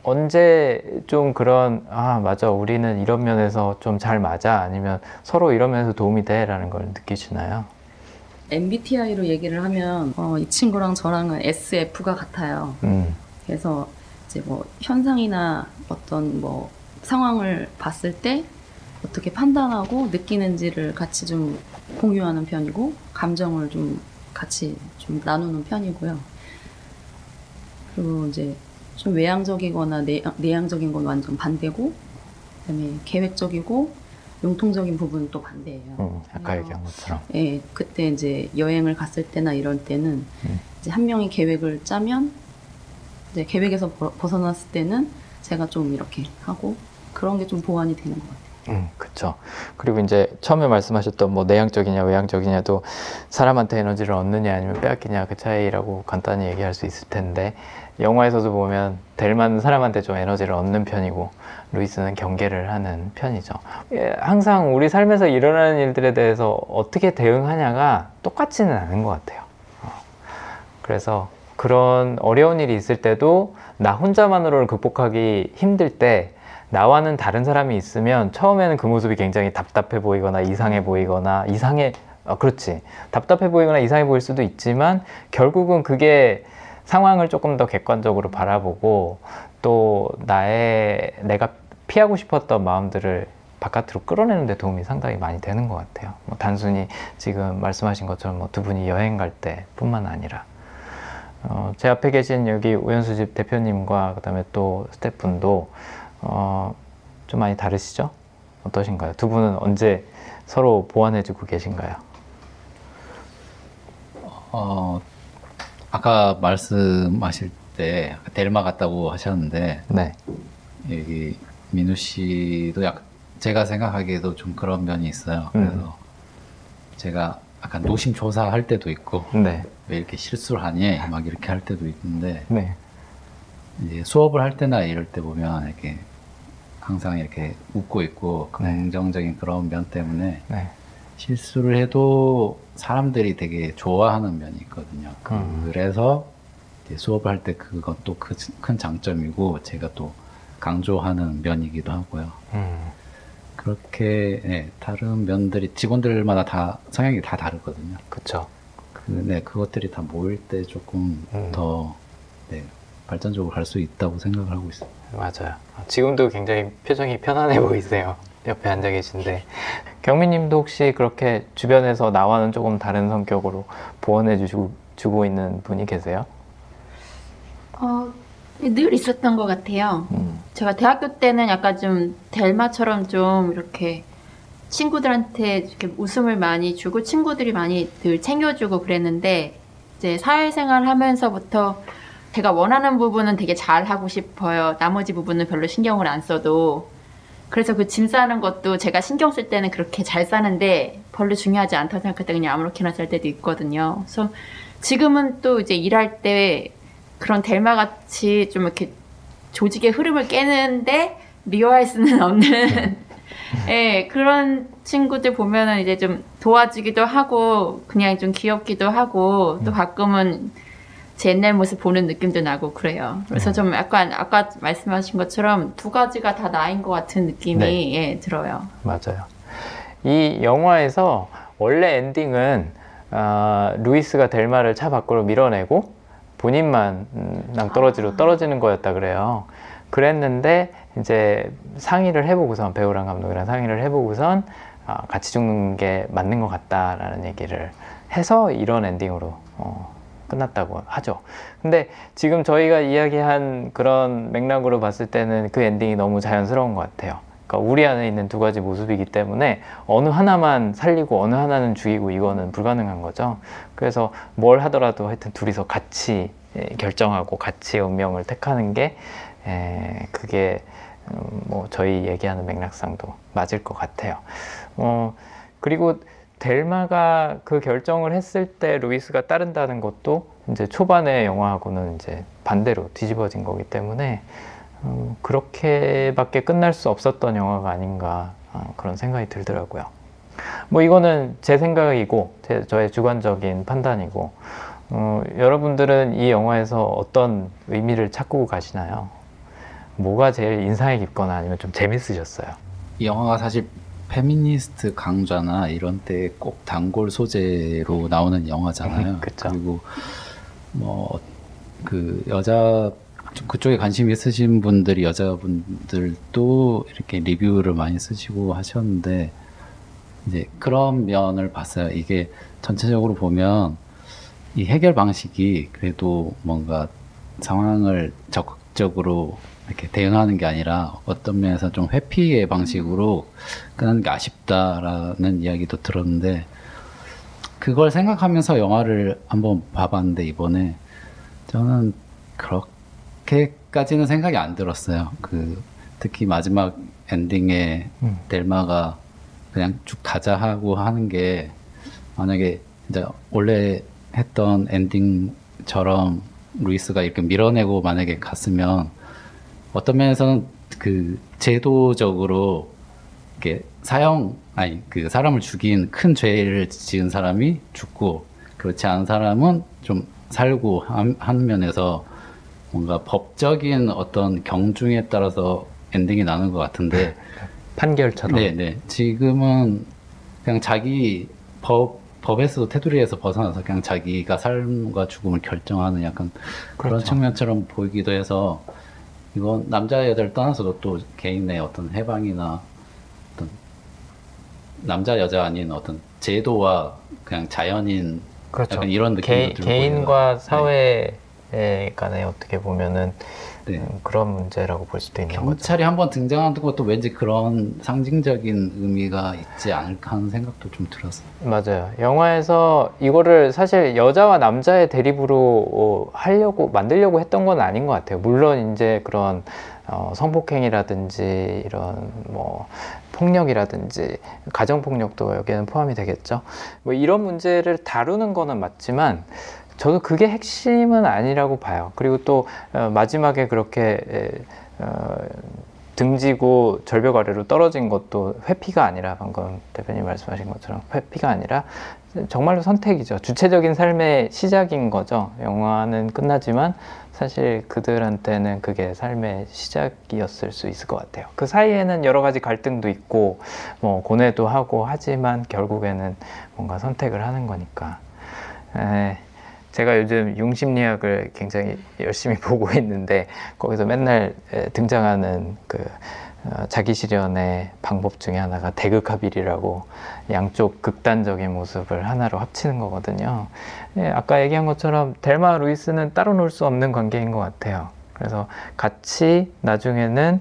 언제 좀 그런 아 맞아 우리는 이런 면에서 좀 잘 맞아 아니면 서로 이런 면에서 도움이 돼라는 걸 느끼시나요? MBTI로 얘기를 하면 어, 이 친구랑 저랑은 SF가 같아요. 음, 그래서 이제 뭐 현상이나 어떤 뭐 상황을 봤을 때 어떻게 판단하고 느끼는지를 같이 좀 공유하는 편이고 감정을 좀 같이 좀 나누는 편이고요. 그리고 이제 좀 외향적이거나 내, 내향적인 건 완전 반대고 그다음에 계획적이고 용통적인 부분은 또 반대예요. 음, 아까 얘기한 것처럼. 예, 그때 이제 여행을 갔을 때나 이럴 때는 음. 이제 한 명이 계획을 짜면 이제 계획에서 벗- 벗어났을 때는 제가 좀 이렇게 하고 그런 게 좀 보완이 되는 것 같아요. 음, 그쵸. 그리고 이제 처음에 말씀하셨던 뭐 내향적이냐 외향적이냐도 사람한테 에너지를 얻느냐 아니면 빼앗기냐 그 차이라고 간단히 얘기할 수 있을 텐데 영화에서도 보면 델마는 사람한테 좀 에너지를 얻는 편이고 루이스는 경계를 하는 편이죠. 예, 항상 우리 삶에서 일어나는 일들에 대해서 어떻게 대응하냐가 똑같지는 않은 것 같아요. 어. 그래서 그런 어려운 일이 있을 때도 나 혼자만으로는 극복하기 힘들 때 나와는 다른 사람이 있으면 처음에는 그 모습이 굉장히 답답해 보이거나 이상해 보이거나 이상해 어, 그렇지 답답해 보이거나 이상해 보일 수도 있지만 결국은 그게 상황을 조금 더 객관적으로 바라보고 또 나의 내가 피하고 싶었던 마음들을 바깥으로 끌어내는 데 도움이 상당히 많이 되는 것 같아요. 뭐 단순히 지금 말씀하신 것처럼 뭐 두 분이 여행 갈 때뿐만 아니라 어, 제 앞에 계신 여기 우연수집 대표님과 그다음에 또 스태프분도 어, 좀 많이 다르시죠? 어떠신가요? 두 분은 언제 서로 보완해주고 계신가요? 어, 아까 말씀하실 때 델마 같다고 하셨는데 네, 여기 민우 씨도 약 제가 생각하기에도 좀 그런 면이 있어요. 음. 그래서 제가 약간 노심초사 할 때도 있고 네, 왜 이렇게 실수를 하니? 막 이렇게 할 때도 있는데 네, 이제 수업을 할 때나 이럴 때 보면 이렇게 항상 이렇게 웃고 있고 긍정적인 그런 면 때문에 네, 실수를 해도 사람들이 되게 좋아하는 면이 있거든요. 음. 그래서 수업을 할때또큰 장점이고 제가 또 강조하는 면이기도 하고요. 음, 그렇게 네, 다른 면들이 직원들마다 다 성향이 다 다르거든요. 그쵸. 그, 네, 그것들이 다 모일 때 조금 음. 더 네, 발전적으로 갈 수 있다고 생각을 하고 있어요. 맞아요. 지금도 굉장히 표정이 편안해 보이세요. 옆에 앉아 계신데. 경민님도 혹시 그렇게 주변에서 나와는 조금 다른 성격으로 보완해 주시고 주고 있는 분이 계세요? 어, 늘 있었던 것 같아요. 음, 제가 대학교 때는 약간 좀 델마처럼 좀 이렇게 친구들한테 이렇게 웃음을 많이 주고 친구들이 많이 늘 챙겨주고 그랬는데 이제 사회생활 하면서부터 제가 원하는 부분은 되게 잘 하고 싶어요. 나머지 부분은 별로 신경을 안 써도. 그래서 그 짐 싸는 것도 제가 신경 쓸 때는 그렇게 잘 싸는데 별로 중요하지 않다고 생각할 때 그냥 아무렇게나 쌀 때도 있거든요. 그래서 지금은 또 이제 일할 때 그런 델마 같이 좀 이렇게 조직의 흐름을 깨는데 미워할 수는 없는 예, 그런 친구들 보면은 이제 좀 도와주기도 하고 그냥 좀 귀엽기도 하고 또 가끔은 제 옛날 모습 보는 느낌도 나고 그래요. 그래서 좀 약간 아까 말씀하신 것처럼 두 가지가 다 나인 것 같은 느낌이 네. 예, 들어요. 맞아요. 이 영화에서 원래 엔딩은 아, 루이스가 델마를 차 밖으로 밀어내고 본인만 음, 낭떠러지로 떨어지는 거였다 그래요. 그랬는데 이제 상의를 해보고선 배우랑 감독이랑 상의를 해보고선 아, 같이 죽는 게 맞는 것 같다라는 얘기를 해서 이런 엔딩으로 어, 끝났다고 하죠. 근데 지금 저희가 이야기한 그런 맥락으로 봤을 때는 그 엔딩이 너무 자연스러운 것 같아요. 그러니까 우리 안에 있는 두 가지 모습이기 때문에 어느 하나만 살리고 어느 하나는 죽이고 이거는 불가능한 거죠. 그래서 뭘 하더라도 하여튼 둘이서 같이 예, 결정하고 같이 운명을 택하는 게 에, 그게 음, 뭐 저희 얘기하는 맥락상도 맞을 것 같아요. 어, 그리고 델마가 그 결정을 했을 때 루이스가 따른다는 것도 이제 초반의 영화하고는 이제 반대로 뒤집어진 거기 때문에 음, 그렇게밖에 끝날 수 없었던 영화가 아닌가 어, 그런 생각이 들더라고요. 뭐 이거는 제 생각이고 제, 저의 주관적인 판단이고 어, 여러분들은 이 영화에서 어떤 의미를 찾고 가시나요? 뭐가 제일 인상이 깊거나 아니면 좀 재밌으셨어요? 이 영화가 사실 페미니스트 강좌나 이런 때 꼭 단골 소재로 나오는 영화잖아요. 그쵸. 그리고 뭐 그 여자 그쪽에 관심 있으신 분들이 여자분들도 이렇게 리뷰를 많이 쓰시고 하셨는데 이제 그런 면을 봤어요. 이게 전체적으로 보면 이 해결 방식이 그래도 뭔가 상황을 적극적으로 이렇게 대응하는 게 아니라 어떤 면에서 좀 회피의 방식으로 끝나는 게 아쉽다라는 이야기도 들었는데 그걸 생각하면서 영화를 한번 봐봤는데 이번에 저는 그렇게까지는 생각이 안 들었어요. 그 특히 마지막 엔딩에 음. 델마가 그냥 쭉 가자 하고 하는 게 만약에 진짜 원래 했던 엔딩처럼 루이스가 이렇게 밀어내고 만약에 갔으면 어떤 면에서는 그 제도적으로 이렇게 사형 아니 그 사람을 죽인 큰 죄를 지은 사람이 죽고 그렇지 않은 사람은 좀 살고 한, 한 면에서 뭔가 법적인 어떤 경중에 따라서 엔딩이 나는 것 같은데 판결처럼. 네, 네. 지금은 그냥 자기 법 법에서 테두리에서 벗어나서 그냥 자기가 삶과 죽음을 결정하는 약간 그런 그렇죠. 측면처럼 보이기도 해서 이건 남자 여자를 떠나서도 또 개인의 어떤 해방이나 어떤 남자 여자 아닌 어떤 제도와 그냥 자연인 그렇죠. 약간 이런 느낌도 개, 들고 개인과 네. 사회 간에 어떻게 보면은 네. 음, 그런 문제라고 볼 수도 있는 거죠. 경찰이 한번 등장하는 것도 왠지 그런 상징적인 의미가 있지 않을까 하는 생각도 좀 들었어요. 맞아요. 영화에서 이거를 사실 여자와 남자의 대립으로 어, 하려고 만들려고 했던 건 아닌 것 같아요. 물론 이제 그런 어, 성폭행이라든지 이런 뭐 폭력이라든지 가정 폭력도 여기에는 포함이 되겠죠. 뭐 이런 문제를 다루는 거는 맞지만 저도 그게 핵심은 아니라고 봐요. 그리고 또 어, 마지막에 그렇게 에, 어, 등지고 절벽 아래로 떨어진 것도 회피가 아니라 방금 대표님 말씀하신 것처럼 회피가 아니라 정말로 선택이죠. 주체적인 삶의 시작인 거죠. 영화는 끝나지만 사실 그들한테는 그게 삶의 시작이었을 수 있을 것 같아요. 그 사이에는 여러 가지 갈등도 있고 뭐 고뇌도 하고 하지만 결국에는 뭔가 선택을 하는 거니까. 에, 제가 요즘 융심리학을 굉장히 열심히 보고 있는데 거기서 맨날 에, 등장하는 그 어, 자기 실현의 방법 중에 하나가 대극합일이라고 양쪽 극단적인 모습을 하나로 합치는 거거든요. 예, 아까 얘기한 것처럼 델마 루이스는 따로 놀 수 없는 관계인 것 같아요. 그래서 같이 나중에는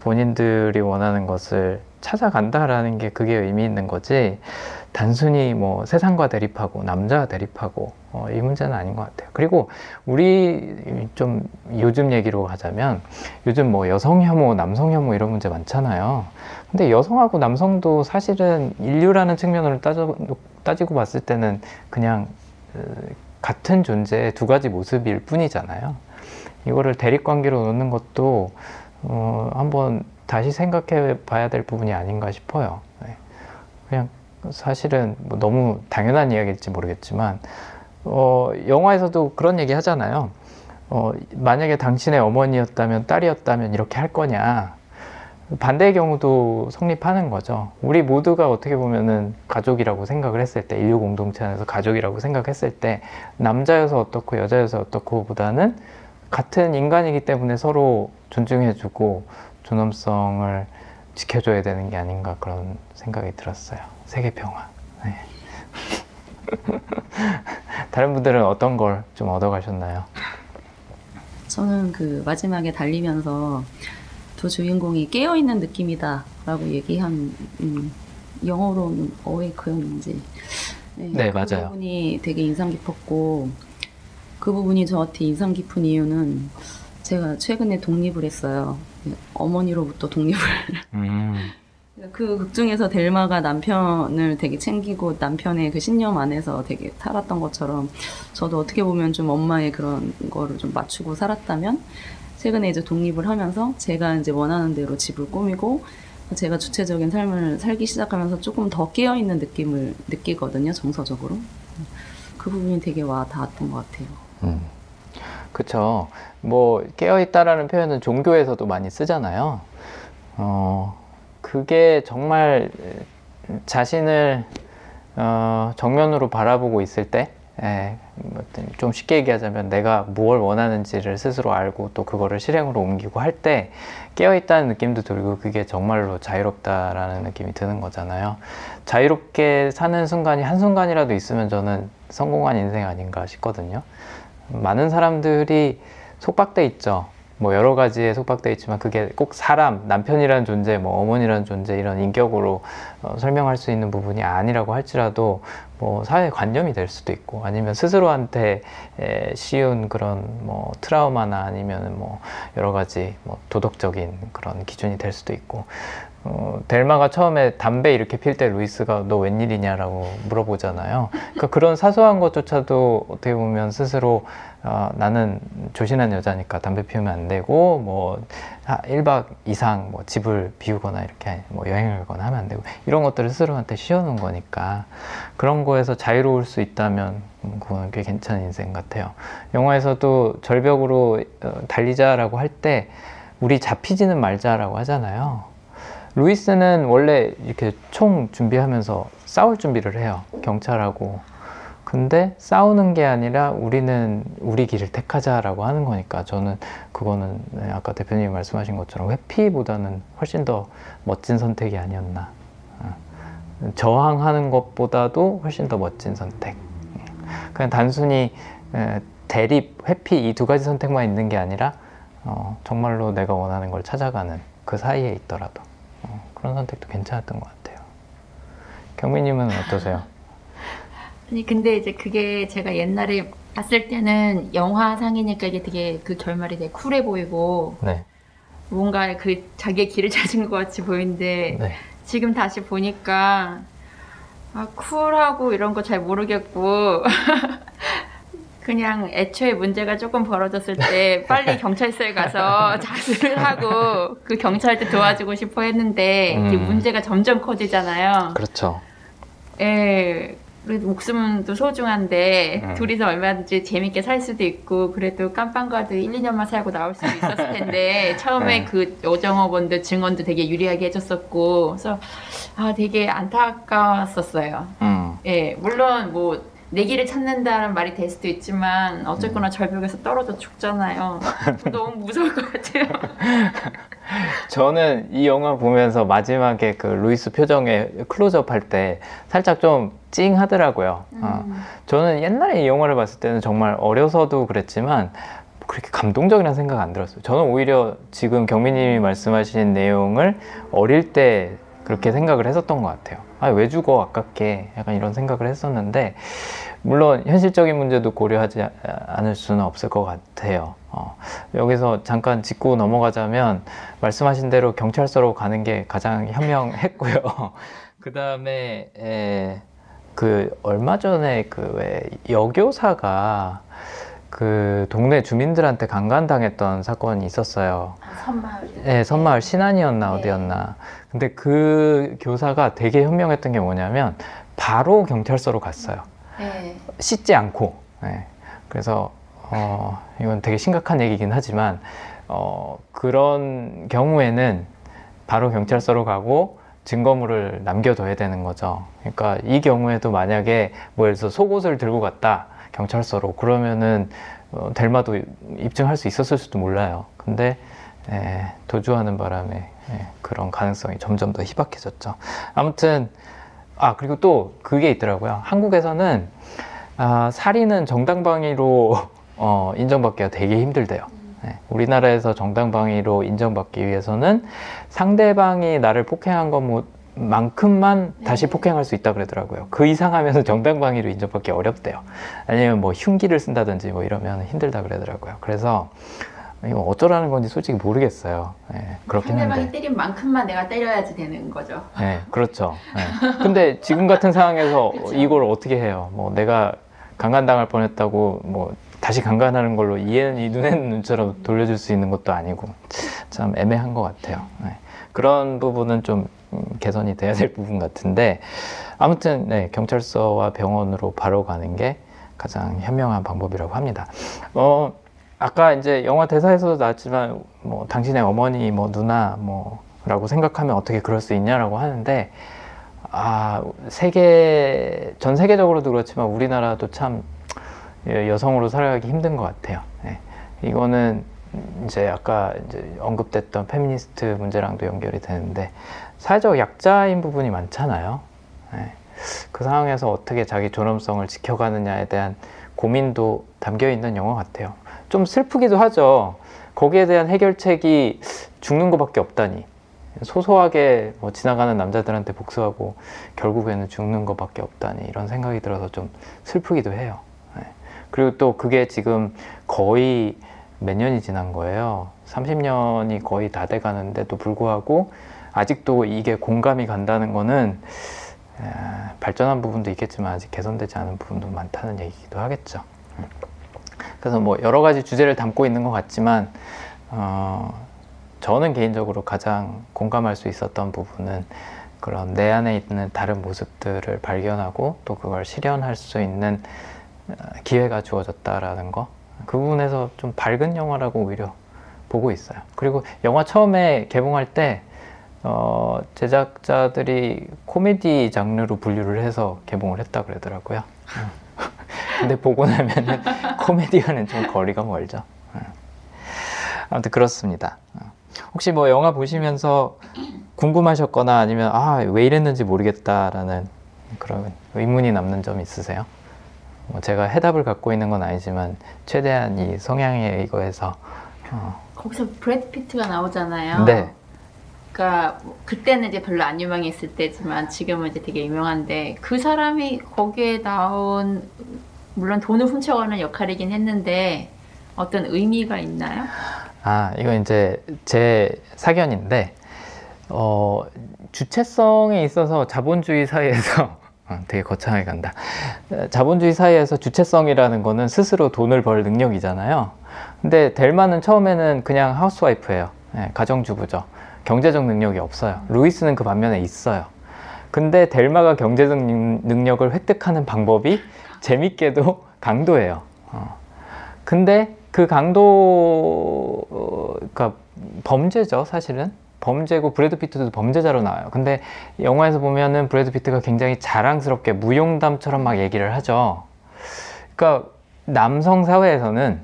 본인들이 원하는 것을 찾아간다라는 게 그게 의미 있는 거지 단순히 뭐 세상과 대립하고 남자와 대립하고 어, 이 문제는 아닌 것 같아요. 그리고 우리 좀 요즘 얘기로 가자면 요즘 뭐 여성 혐오, 남성 혐오 이런 문제 많잖아요. 근데 여성하고 남성도 사실은 인류라는 측면으로 따져, 따지고 봤을 때는 그냥 어, 같은 존재의 두 가지 모습일 뿐이잖아요. 이거를 대립 관계로 놓는 것도 어, 한번 다시 생각해 봐야 될 부분이 아닌가 싶어요. 네. 그냥 사실은 뭐 너무 당연한 이야기일지 모르겠지만 어, 영화에서도 그런 얘기 하잖아요. 어, 만약에 당신의 어머니였다면 딸이었다면 이렇게 할 거냐. 반대의 경우도 성립하는 거죠. 우리 모두가 어떻게 보면은 가족이라고 생각을 했을 때, 인류 공동체 안에서 가족이라고 생각했을 때, 남자여서 어떻고 여자여서 어떻고 보다는 같은 인간이기 때문에 서로 존중해주고 존엄성을 지켜줘야 되는 게 아닌가 그런 생각이 들었어요. 세계 평화. 네. 다른 분들은 어떤 걸 좀 얻어가셨나요? 저는 그 마지막에 달리면서 두 주인공이 깨어 있는 느낌이다라고 얘기한 음, 영어로는 어웨이크였는지 네, 그 맞아요. 부분이 되게 인상 깊었고 그 부분이 저한테 인상 깊은 이유는 제가 최근에 독립을 했어요. 어머니로부터 독립을 음, 그 극 중에서 델마가 남편을 되게 챙기고 남편의 그 신념 안에서 되게 살았던 것처럼 저도 어떻게 보면 좀 엄마의 그런 거를 좀 맞추고 살았다면 최근에 이제 독립을 하면서 제가 이제 원하는 대로 집을 꾸미고 제가 주체적인 삶을 살기 시작하면서 조금 더 깨어 있는 느낌을 느끼거든요, 정서적으로. 그 부분이 되게 와 닿았던 것 같아요. 음. 그쵸. 뭐, 깨어있다라는 표현은 종교에서도 많이 쓰잖아요. 어, 그 그게 정말 자신을 어, 정면으로 바라보고 있을 때, 예, 뭐좀 쉽게 얘기하자면 내가 뭘 원하는지를 스스로 알고 또 그거를 실행으로 옮기고 할 때 깨어있다는 느낌도 들고 그게 정말로 자유롭다라는 느낌이 드는 거잖아요. 자유롭게 사는 순간이 한순간이라도 있으면 저는 성공한 인생 아닌가 싶거든요. 많은 사람들이 속박돼 있죠. 뭐 여러 가지에 속박돼 있지만 그게 꼭 사람, 남편이라는 존재, 뭐 어머니라는 존재 이런 인격으로 어, 설명할 수 있는 부분이 아니라고 할지라도 뭐 사회 관념이 될 수도 있고 아니면 스스로한테 에, 씌운 그런 뭐 트라우마나 아니면 뭐 여러 가지 뭐 도덕적인 그런 기준이 될 수도 있고 어, 델마가 처음에 담배 이렇게 필 때 루이스가 너 웬일이냐라고 물어보잖아요. 그러니까 그런 사소한 것조차도 어떻게 보면 스스로 어, 나는 조신한 여자니까 담배 피우면 안 되고 뭐 1박 이상 뭐 집을 비우거나 이렇게 뭐 여행을 가거나 하면 안 되고 이런 것들을 스스로한테 씌워놓은 거니까 그런 거에서 자유로울 수 있다면 음, 그건 꽤 괜찮은 인생 같아요. 영화에서도 절벽으로 어, 달리자라고 할 때 우리 잡히지는 말자라고 하잖아요. 루이스는 원래 이렇게 총 준비하면서 싸울 준비를 해요. 경찰하고. 근데 싸우는 게 아니라 우리는 우리 길을 택하자라고 하는 거니까 저는 그거는 네, 아까 대표님이 말씀하신 것처럼 회피보다는 훨씬 더 멋진 선택이 아니었나. 어. 저항하는 것보다도 훨씬 더 멋진 선택. 그냥 단순히 에, 대립, 회피 이 두 가지 선택만 있는 게 아니라 어, 정말로 내가 원하는 걸 찾아가는 그 사이에 있더라도 어, 그런 선택도 괜찮았던 것 같아요. 경민님은 어떠세요? 아니 근데 이제 그게 제가 옛날에 봤을 때는 영화상이니까 이게 되게 그 결말이 되게 쿨해 보이고 네, 뭔가 그 자기의 길을 찾은 것 같이 보이는데 네, 지금 다시 보니까 아, 쿨하고 이런 거 잘 모르겠고 그냥 애초에 문제가 조금 벌어졌을 때 빨리 경찰서에 가서 자수를 하고 그 경찰한테 도와주고 싶어 했는데 음. 문제가 점점 커지잖아요. 그렇죠. 예. 그래도 목숨은 또 소중한데 음. 둘이서 얼마든지 재밌게 살 수도 있고 그래도 깜빵 가도 1, 2년만 살고 나올 수도 있었을 텐데 처음에 네. 그 오정업원들 증언도 되게 유리하게 해줬었고 그래서 아 되게 안타까웠었어요. 음, 예, 물론 뭐 내 길을 찾는다는 말이 될 수도 있지만 어쨌거나 절벽에서 떨어져 죽잖아요. 너무 무서울 것 같아요. 저는 이 영화 보면서 마지막에 그 루이스 표정에 클로즈업 할 때 살짝 좀 찡하더라고요. 어. 저는 옛날에 이 영화를 봤을 때는 정말 어려서도 그랬지만 그렇게 감동적이라는 생각 안 들었어요. 저는 오히려 지금 경민님이 말씀하신 내용을 어릴 때 그렇게 생각을 했었던 것 같아요. 아, 왜 죽어? 아깝게. 약간 이런 생각을 했었는데, 물론 현실적인 문제도 고려하지 아- 않을 수는 없을 것 같아요. 어, 여기서 잠깐 짚고 넘어가자면, 말씀하신 대로 경찰서로 가는 게 가장 현명했고요. 그 다음에, 그, 얼마 전에 그 왜 여교사가 그 동네 주민들한테 강간당했던 사건이 있었어요. 선마을. 네, 선마을 신안이었나 네. 어디였나. 근데 그 교사가 되게 현명했던 게 뭐냐면 바로 경찰서로 갔어요. 네. 씻지 않고. 네. 그래서 어, 이건 되게 심각한 얘기긴 하지만 어, 그런 경우에는 바로 경찰서로 가고 증거물을 남겨둬야 되는 거죠. 그러니까 이 경우에도 만약에 뭐 예를 들어서 속옷을 들고 갔다 경찰서로 그러면은 어, 델마도 입증할 수 있었을 수도 몰라요. 근데 에, 도주하는 바람에 에, 그런 가능성이 점점 더 희박해졌죠. 아무튼 아 그리고 또 그게 있더라고요. 한국에서는 아, 살인은 정당방위로 어, 인정받기가 되게 힘들대요. 네, 우리나라에서 정당방위로 인정받기 위해서는 상대방이 나를 폭행한 것 만큼만 다시 네. 폭행할 수 있다 그러더라고요. 그 이상 하면 정당 방위로 인정받기 어렵대요. 아니면 뭐 흉기를 쓴다든지 뭐 이러면 힘들다 그러더라고요. 그래서 이거 어쩌라는 건지 솔직히 모르겠어요. 네, 그렇긴 상대방이 한데. 때린 만큼만 내가 때려야지 되는 거죠. 네, 그렇죠. 네. 근데 지금 같은 상황에서 그쵸. 이걸 어떻게 해요? 뭐 내가 강간당할 뻔했다고 뭐 다시 강간하는 걸로 이해는 이 눈에는 눈처럼 돌려줄 수 있는 것도 아니고 참 애매한 것 같아요. 네. 그런 부분은 좀 음, 개선이 돼야 될 부분 같은데 아무튼 네, 경찰서와 병원으로 바로 가는 게 가장 현명한 방법이라고 합니다. 어, 아까 이제 영화 대사에서도 나왔지만 뭐 당신의 어머니, 뭐 누나, 뭐 라고 생각하면 어떻게 그럴 수 있냐라고 하는데 아 세계 전 세계적으로도 그렇지만 우리나라도 참 예, 여성으로 살아가기 힘든 것 같아요. 예. 이거는 이제 아까 이제 언급됐던 페미니스트 문제랑도 연결이 되는데 사회적 약자인 부분이 많잖아요. 예. 그 상황에서 어떻게 자기 존엄성을 지켜가느냐에 대한 고민도 담겨 있는 영화 같아요. 좀 슬프기도 하죠. 거기에 대한 해결책이 죽는 것밖에 없다니. 소소하게 뭐 지나가는 남자들한테 복수하고 결국에는 죽는 것밖에 없다니 이런 생각이 들어서 좀 슬프기도 해요. 네. 그리고 또 그게 지금 거의 몇 년이 지난 거예요. 30년이 거의 다 돼 가는데도 불구하고 아직도 이게 공감이 간다는 거는 에, 발전한 부분도 있겠지만 아직 개선되지 않은 부분도 많다는 얘기기도 하겠죠. 음. 그래서 뭐 여러 가지 주제를 담고 있는 것 같지만 어, 저는 개인적으로 가장 공감할 수 있었던 부분은 그런 내 안에 있는 다른 모습들을 발견하고 또 그걸 실현할 수 있는 어, 기회가 주어졌다라는 거. 그 부분에서 좀 밝은 영화라고 오히려 보고 있어요. 그리고 영화 처음에 개봉할 때 어, 제작자들이 코미디 장르로 분류를 해서 개봉을 했다 그러더라고요. 근데 보고 나면은 코미디와는 좀 거리가 멀죠. 아무튼 그렇습니다. 혹시 뭐 영화 보시면서 궁금하셨거나 아니면 아 왜 이랬는지 모르겠다라는 그런 의문이 남는 점 있으세요? 뭐 제가 해답을 갖고 있는 건 아니지만 최대한 이 성향에 의거해서 어, 거기서 브래드 피트가 나오잖아요. 네. 그러니까 뭐 그때는 이제 별로 안 유명했을 때지만 지금은 이제 되게 유명한데 그 사람이 거기에 나온 물론 돈을 훔쳐가는 역할이긴 했는데 어떤 의미가 있나요? 아 이거 이제 제 사견인데 어, 주체성에 있어서 자본주의 사회에서 어, 되게 거창하게 간다. 어, 자본주의 사회에서 주체성이라는 거는 스스로 돈을 벌 능력이잖아요. 근데 델마는 처음에는 그냥 하우스와이프예요. 예, 가정주부죠. 경제적 능력이 없어요. 루이스는 그 반면에 있어요. 근데 델마가 경제적 능- 능력을 획득하는 방법이 재밌게도 강도예요. 어. 근데 그 강도, 어, 그러니까 범죄죠, 사실은. 범죄고 브래드 피트도 범죄자로 나와요. 근데 영화에서 보면은 브래드 피트가 굉장히 자랑스럽게 무용담처럼 막 얘기를 하죠. 그러니까 남성 사회에서는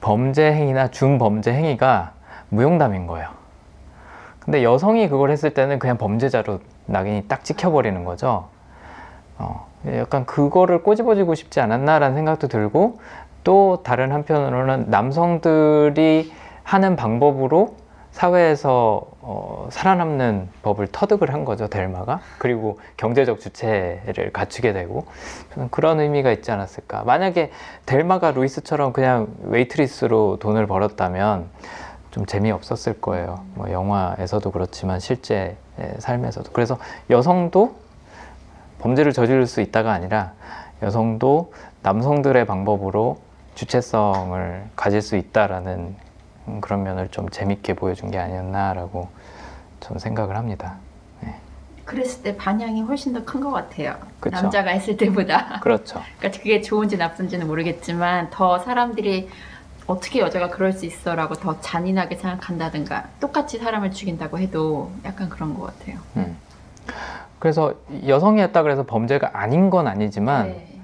범죄 행위나 준범죄 행위가 무용담인 거예요. 근데 여성이 그걸 했을 때는 그냥 범죄자로 낙인이 딱 찍혀버리는 거죠. 어, 약간 그거를 꼬집어주고 싶지 않았나라는 생각도 들고 또 다른 한편으로는 남성들이 하는 방법으로 사회에서 어, 살아남는 법을 터득을 한 거죠 델마가. 그리고 경제적 주체를 갖추게 되고. 저는 그런 의미가 있지 않았을까. 만약에 델마가 루이스처럼 그냥 웨이트리스로 돈을 벌었다면 좀 재미없었을 거예요 뭐 영화에서도 그렇지만 실제 삶에서도 그래서 여성도 범죄를 저지를 수 있다가 아니라 여성도 남성들의 방법으로 주체성을 가질 수 있다라는 음, 그런 면을 좀 재밌게 보여준 게 아니었나라고 저는 생각을 합니다. 그랬을 때 반향이 훨씬 더 큰 것 같아요. 그쵸. 남자가 했을 때보다. 그렇죠. 그러니까 그게 좋은지 나쁜지는 모르겠지만 더 사람들이 어떻게 여자가 그럴 수 있어라고 더 잔인하게 생각한다든가 똑같이 사람을 죽인다고 해도 약간 그런 것 같아요. 음. 그래서 여성이 했다 그래서 범죄가 아닌 건 아니지만 네.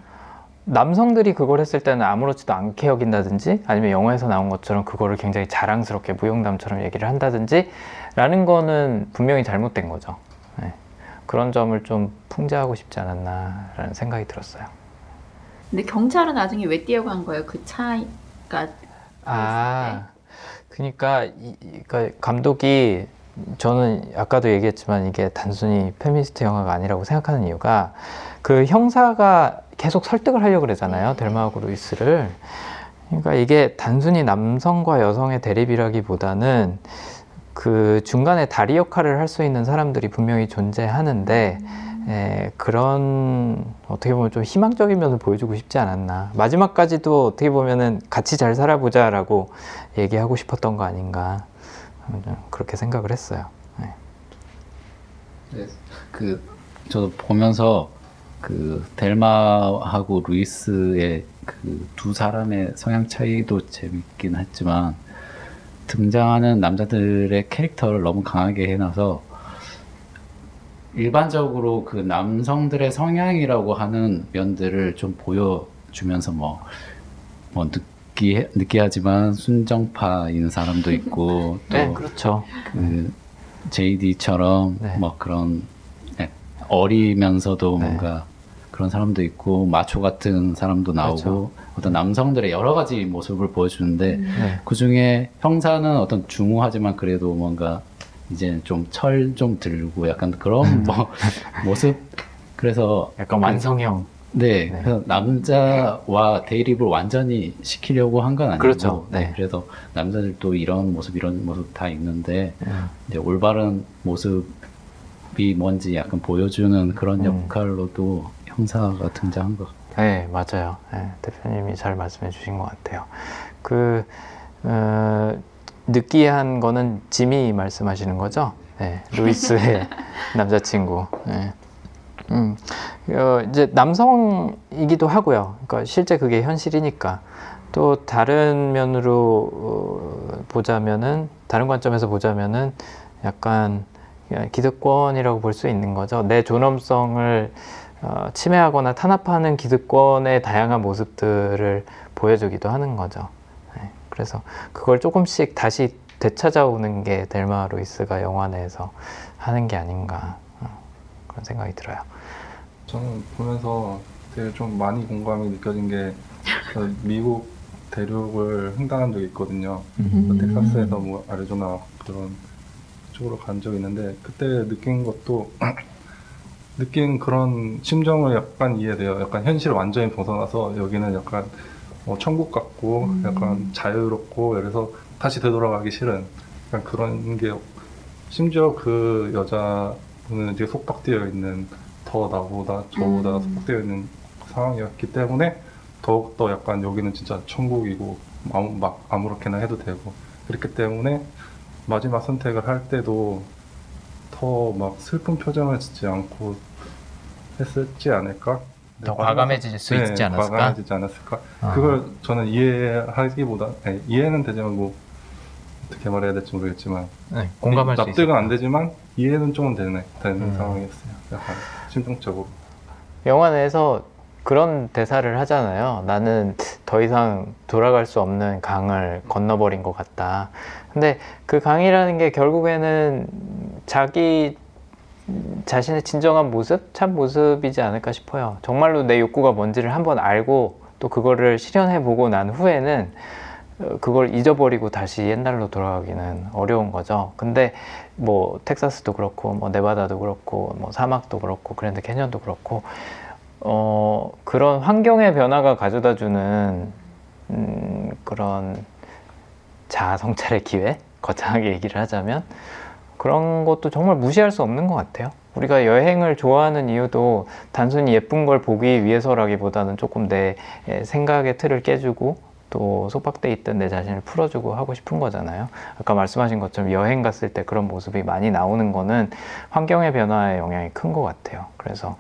남성들이 그걸 했을 때는 아무렇지도 않게 여긴다든지 아니면 영화에서 나온 것처럼 그거를 굉장히 자랑스럽게 무용담처럼 얘기를 한다든지 라는 거는 분명히 잘못된 거죠. 네. 그런 점을 좀 풍자하고 싶지 않았나라는 생각이 들었어요. 근데 경찰은 나중에 왜 뛰어간 거예요? 그 차가 아, 그러니까, 이, 이- 그러니까 감독이 저는 아까도 얘기했지만 이게 단순히 페미니스트 영화가 아니라고 생각하는 이유가 그 형사가 계속 설득을 하려고 그러잖아요. 델마하고 루이스를. 그러니까 이게 단순히 남성과 여성의 대립이라기보다는 그 중간에 다리 역할을 할 수 있는 사람들이 분명히 존재하는데 에, 그런 어떻게 보면 좀 희망적인 면을 보여주고 싶지 않았나 마지막까지도 어떻게 보면은 같이 잘 살아보자라고 얘기하고 싶었던 거 아닌가 좀 그렇게 생각을 했어요. 네. 그 저도 보면서 그 델마하고 루이스의 그 두 사람의 성향 차이도 재밌긴 했지만 등장하는 남자들의 캐릭터를 너무 강하게 해놔서 일반적으로 그 남성들의 성향이라고 하는 면들을 좀 보여주면서 뭐, 뭐 느끼, 느끼하지만 순정파인 사람도 있고 또 네, 그렇죠. 그 JD처럼 네. 뭐 그런 예, 어리면서도 네. 뭔가 그런 사람도 있고 마초 같은 사람도 나오고 그렇죠. 어떤 남성들의 여러 가지 모습을 보여주는데 네. 그 중에 형사는 어떤 중후하지만 그래도 뭔가 이제 좀철 좀 들고 약간 그런 뭐 모습 그래서 약간 완성형. 네, 네. 그래서 남자와 대립을 완전히 시키려고 한 건 아니고 그렇죠. 네. 그래서 남자들도 이런 모습 이런 모습 다 있는데 음. 이제 올바른 모습이 뭔지 약간 보여주는 그런 음. 역할로도 형사가 등장한 것 같아요. 네, 맞아요. 네, 대표님이 잘 말씀해 주신 것 같아요. 그, 어, 느끼한 거는 지미 말씀하시는 거죠? 네, 루이스의 남자친구. 네. 음, 어, 이제 남성이기도 하고요. 그러니까 실제 그게 현실이니까. 또 다른 면으로 어, 보자면은, 다른 관점에서 보자면은 약간 기득권이라고 볼 수 있는 거죠. 내 존엄성을 어, 침해하거나 탄압하는 기득권의 다양한 모습들을 보여주기도 하는 거죠. 네, 그래서 그걸 조금씩 다시 되찾아오는 게 델마 루이스가 영화 내에서 하는 게 아닌가 어, 그런 생각이 들어요. 저는 보면서 되게 좀 많이 공감이 느껴진 게저 미국 대륙을 횡단한 적이 있거든요. 음. 텍사스에서 뭐 아리조나 그런 쪽으로 간 적이 있는데 그때 느낀 것도 느낀 그런 심정을 약간 이해돼요. 약간 현실을 완전히 벗어나서 여기는 약간 어, 천국 같고 약간 자유롭고 그래서 다시 되돌아가기 싫은 약간 그런 게 심지어 그 여자분은 되게 속박되어 있는 더 나보다 저보다 음. 속박되어 있는 상황이었기 때문에 더욱더 약간 여기는 진짜 천국이고 아무, 막 아무렇게나 해도 되고 그렇기 때문에 마지막 선택을 할 때도 더 막 슬픈 표정을 짓지 않고 했었지 않을까? 더 네, 과감해질 수 네, 있지 않았을까? 과감해지지 않았을까? 아. 그걸 저는 이해하기보다 아니, 이해는 되지만 뭐 어떻게 말해야 될지 모르겠지만 네, 공감할. 납득은 안 되지만 이해는 조금 되는, 되는 음. 상황이었어요. 약간 심정적으로. 영화 내에서 그런 대사를 하잖아요. 나는 더 이상 돌아갈 수 없는 강을 건너버린 것 같다. 근데 그 강이라는 게 결국에는 자기 자신의 진정한 모습, 참 모습이지 않을까 싶어요. 정말로 내 욕구가 뭔지를 한번 알고 또 그거를 실현해 보고 난 후에는 어, 그걸 잊어버리고 다시 옛날로 돌아가기는 어려운 거죠. 근데 뭐 텍사스도 그렇고 뭐 네바다도 그렇고 뭐 사막도 그렇고 그랜드 캐년도 그렇고 어 그런 환경의 변화가 가져다 주는 음, 그런 자아 성찰의 기회 거창하게 얘기를 하자면 그런 것도 정말 무시할 수 없는 것 같아요. 우리가 여행을 좋아하는 이유도 단순히 예쁜 걸 보기 위해서라기보다는 조금 내 에, 생각의 틀을 깨주고 또 속박돼 있던 내 자신을 풀어주고 하고 싶은 거잖아요. 아까 말씀하신 것처럼 여행 갔을 때 그런 모습이 많이 나오는 거는 환경의 변화에 영향이 큰 것 같아요. 그래서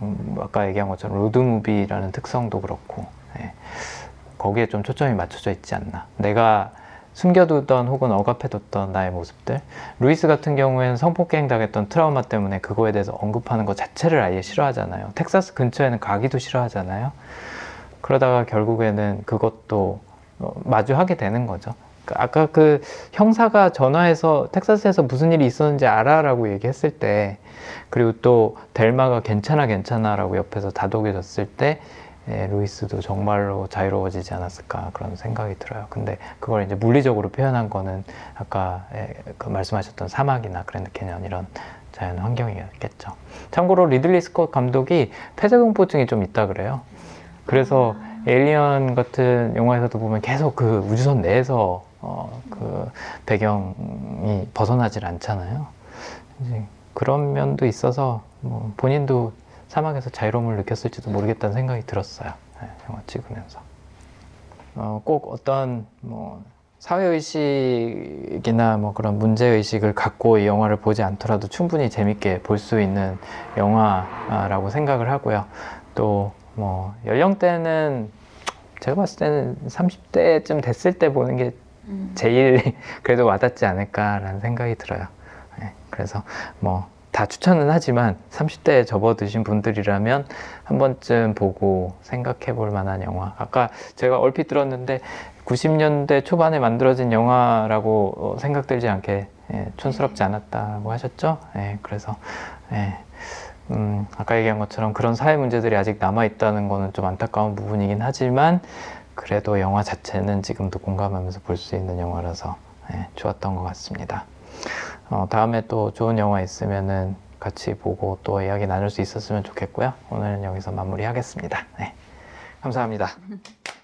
음, 아까 얘기한 것처럼 로드무비라는 특성도 그렇고 예, 거기에 좀 초점이 맞춰져 있지 않나. 내가 숨겨두던 혹은 억압해뒀던 나의 모습들. 루이스 같은 경우에는 성폭행 당했던 트라우마 때문에 그거에 대해서 언급하는 것 자체를 아예 싫어하잖아요. 텍사스 근처에는 가기도 싫어하잖아요. 그러다가 결국에는 그것도 어, 마주하게 되는 거죠. 그 아까 그 형사가 전화해서 텍사스에서 무슨 일이 있었는지 알아라고 얘기했을 때 그리고 또 델마가 괜찮아 괜찮아라고 옆에서 다독여줬을 때 예, 루이스도 정말로 자유로워지지 않았을까 그런 생각이 들어요. 근데 그걸 이제 물리적으로 표현한 거는 아까 예, 그 말씀하셨던 사막이나 그랜드 캐년 이런 자연 환경이었겠죠. 참고로 리들리 스콧 감독이 폐쇄공포증이 좀 있다 그래요. 그래서 에일리언 같은 영화에서도 보면 계속 그 우주선 내에서 어, 그 배경이 벗어나질 않잖아요. 그런 면도 있어서 뭐 본인도 사막에서 자유로움을 느꼈을지도 모르겠다는 생각이 들었어요. 네, 영화 찍으면서. 어, 꼭 어떤 뭐 사회의식이나 뭐 그런 문제의식을 갖고 이 영화를 보지 않더라도 충분히 재밌게 볼 수 있는 영화라고 생각을 하고요. 또 뭐 연령대는 제가 봤을 때는 30대쯤 됐을 때 보는 게 음. 제일 그래도 와닿지 않을까라는 생각이 들어요. 네, 그래서 뭐 다 추천은 하지만 30대에 접어드신 분들이라면 한 번쯤 보고 생각해 볼 만한 영화. 아까 제가 얼핏 들었는데 90년대 초반에 만들어진 영화라고 어, 생각들지 않게 예, 촌스럽지 않았다고 하셨죠? 예, 그래서 예, 음, 아까 얘기한 것처럼 그런 사회 문제들이 아직 남아 있다는 거는 좀 안타까운 부분이긴 하지만 그래도 영화 자체는 지금도 공감하면서 볼 수 있는 영화라서 예, 좋았던 것 같습니다. 어, 다음에 또 좋은 영화 있으면은 같이 보고 또 이야기 나눌 수 있었으면 좋겠고요. 오늘은 여기서 마무리하겠습니다. 네, 감사합니다.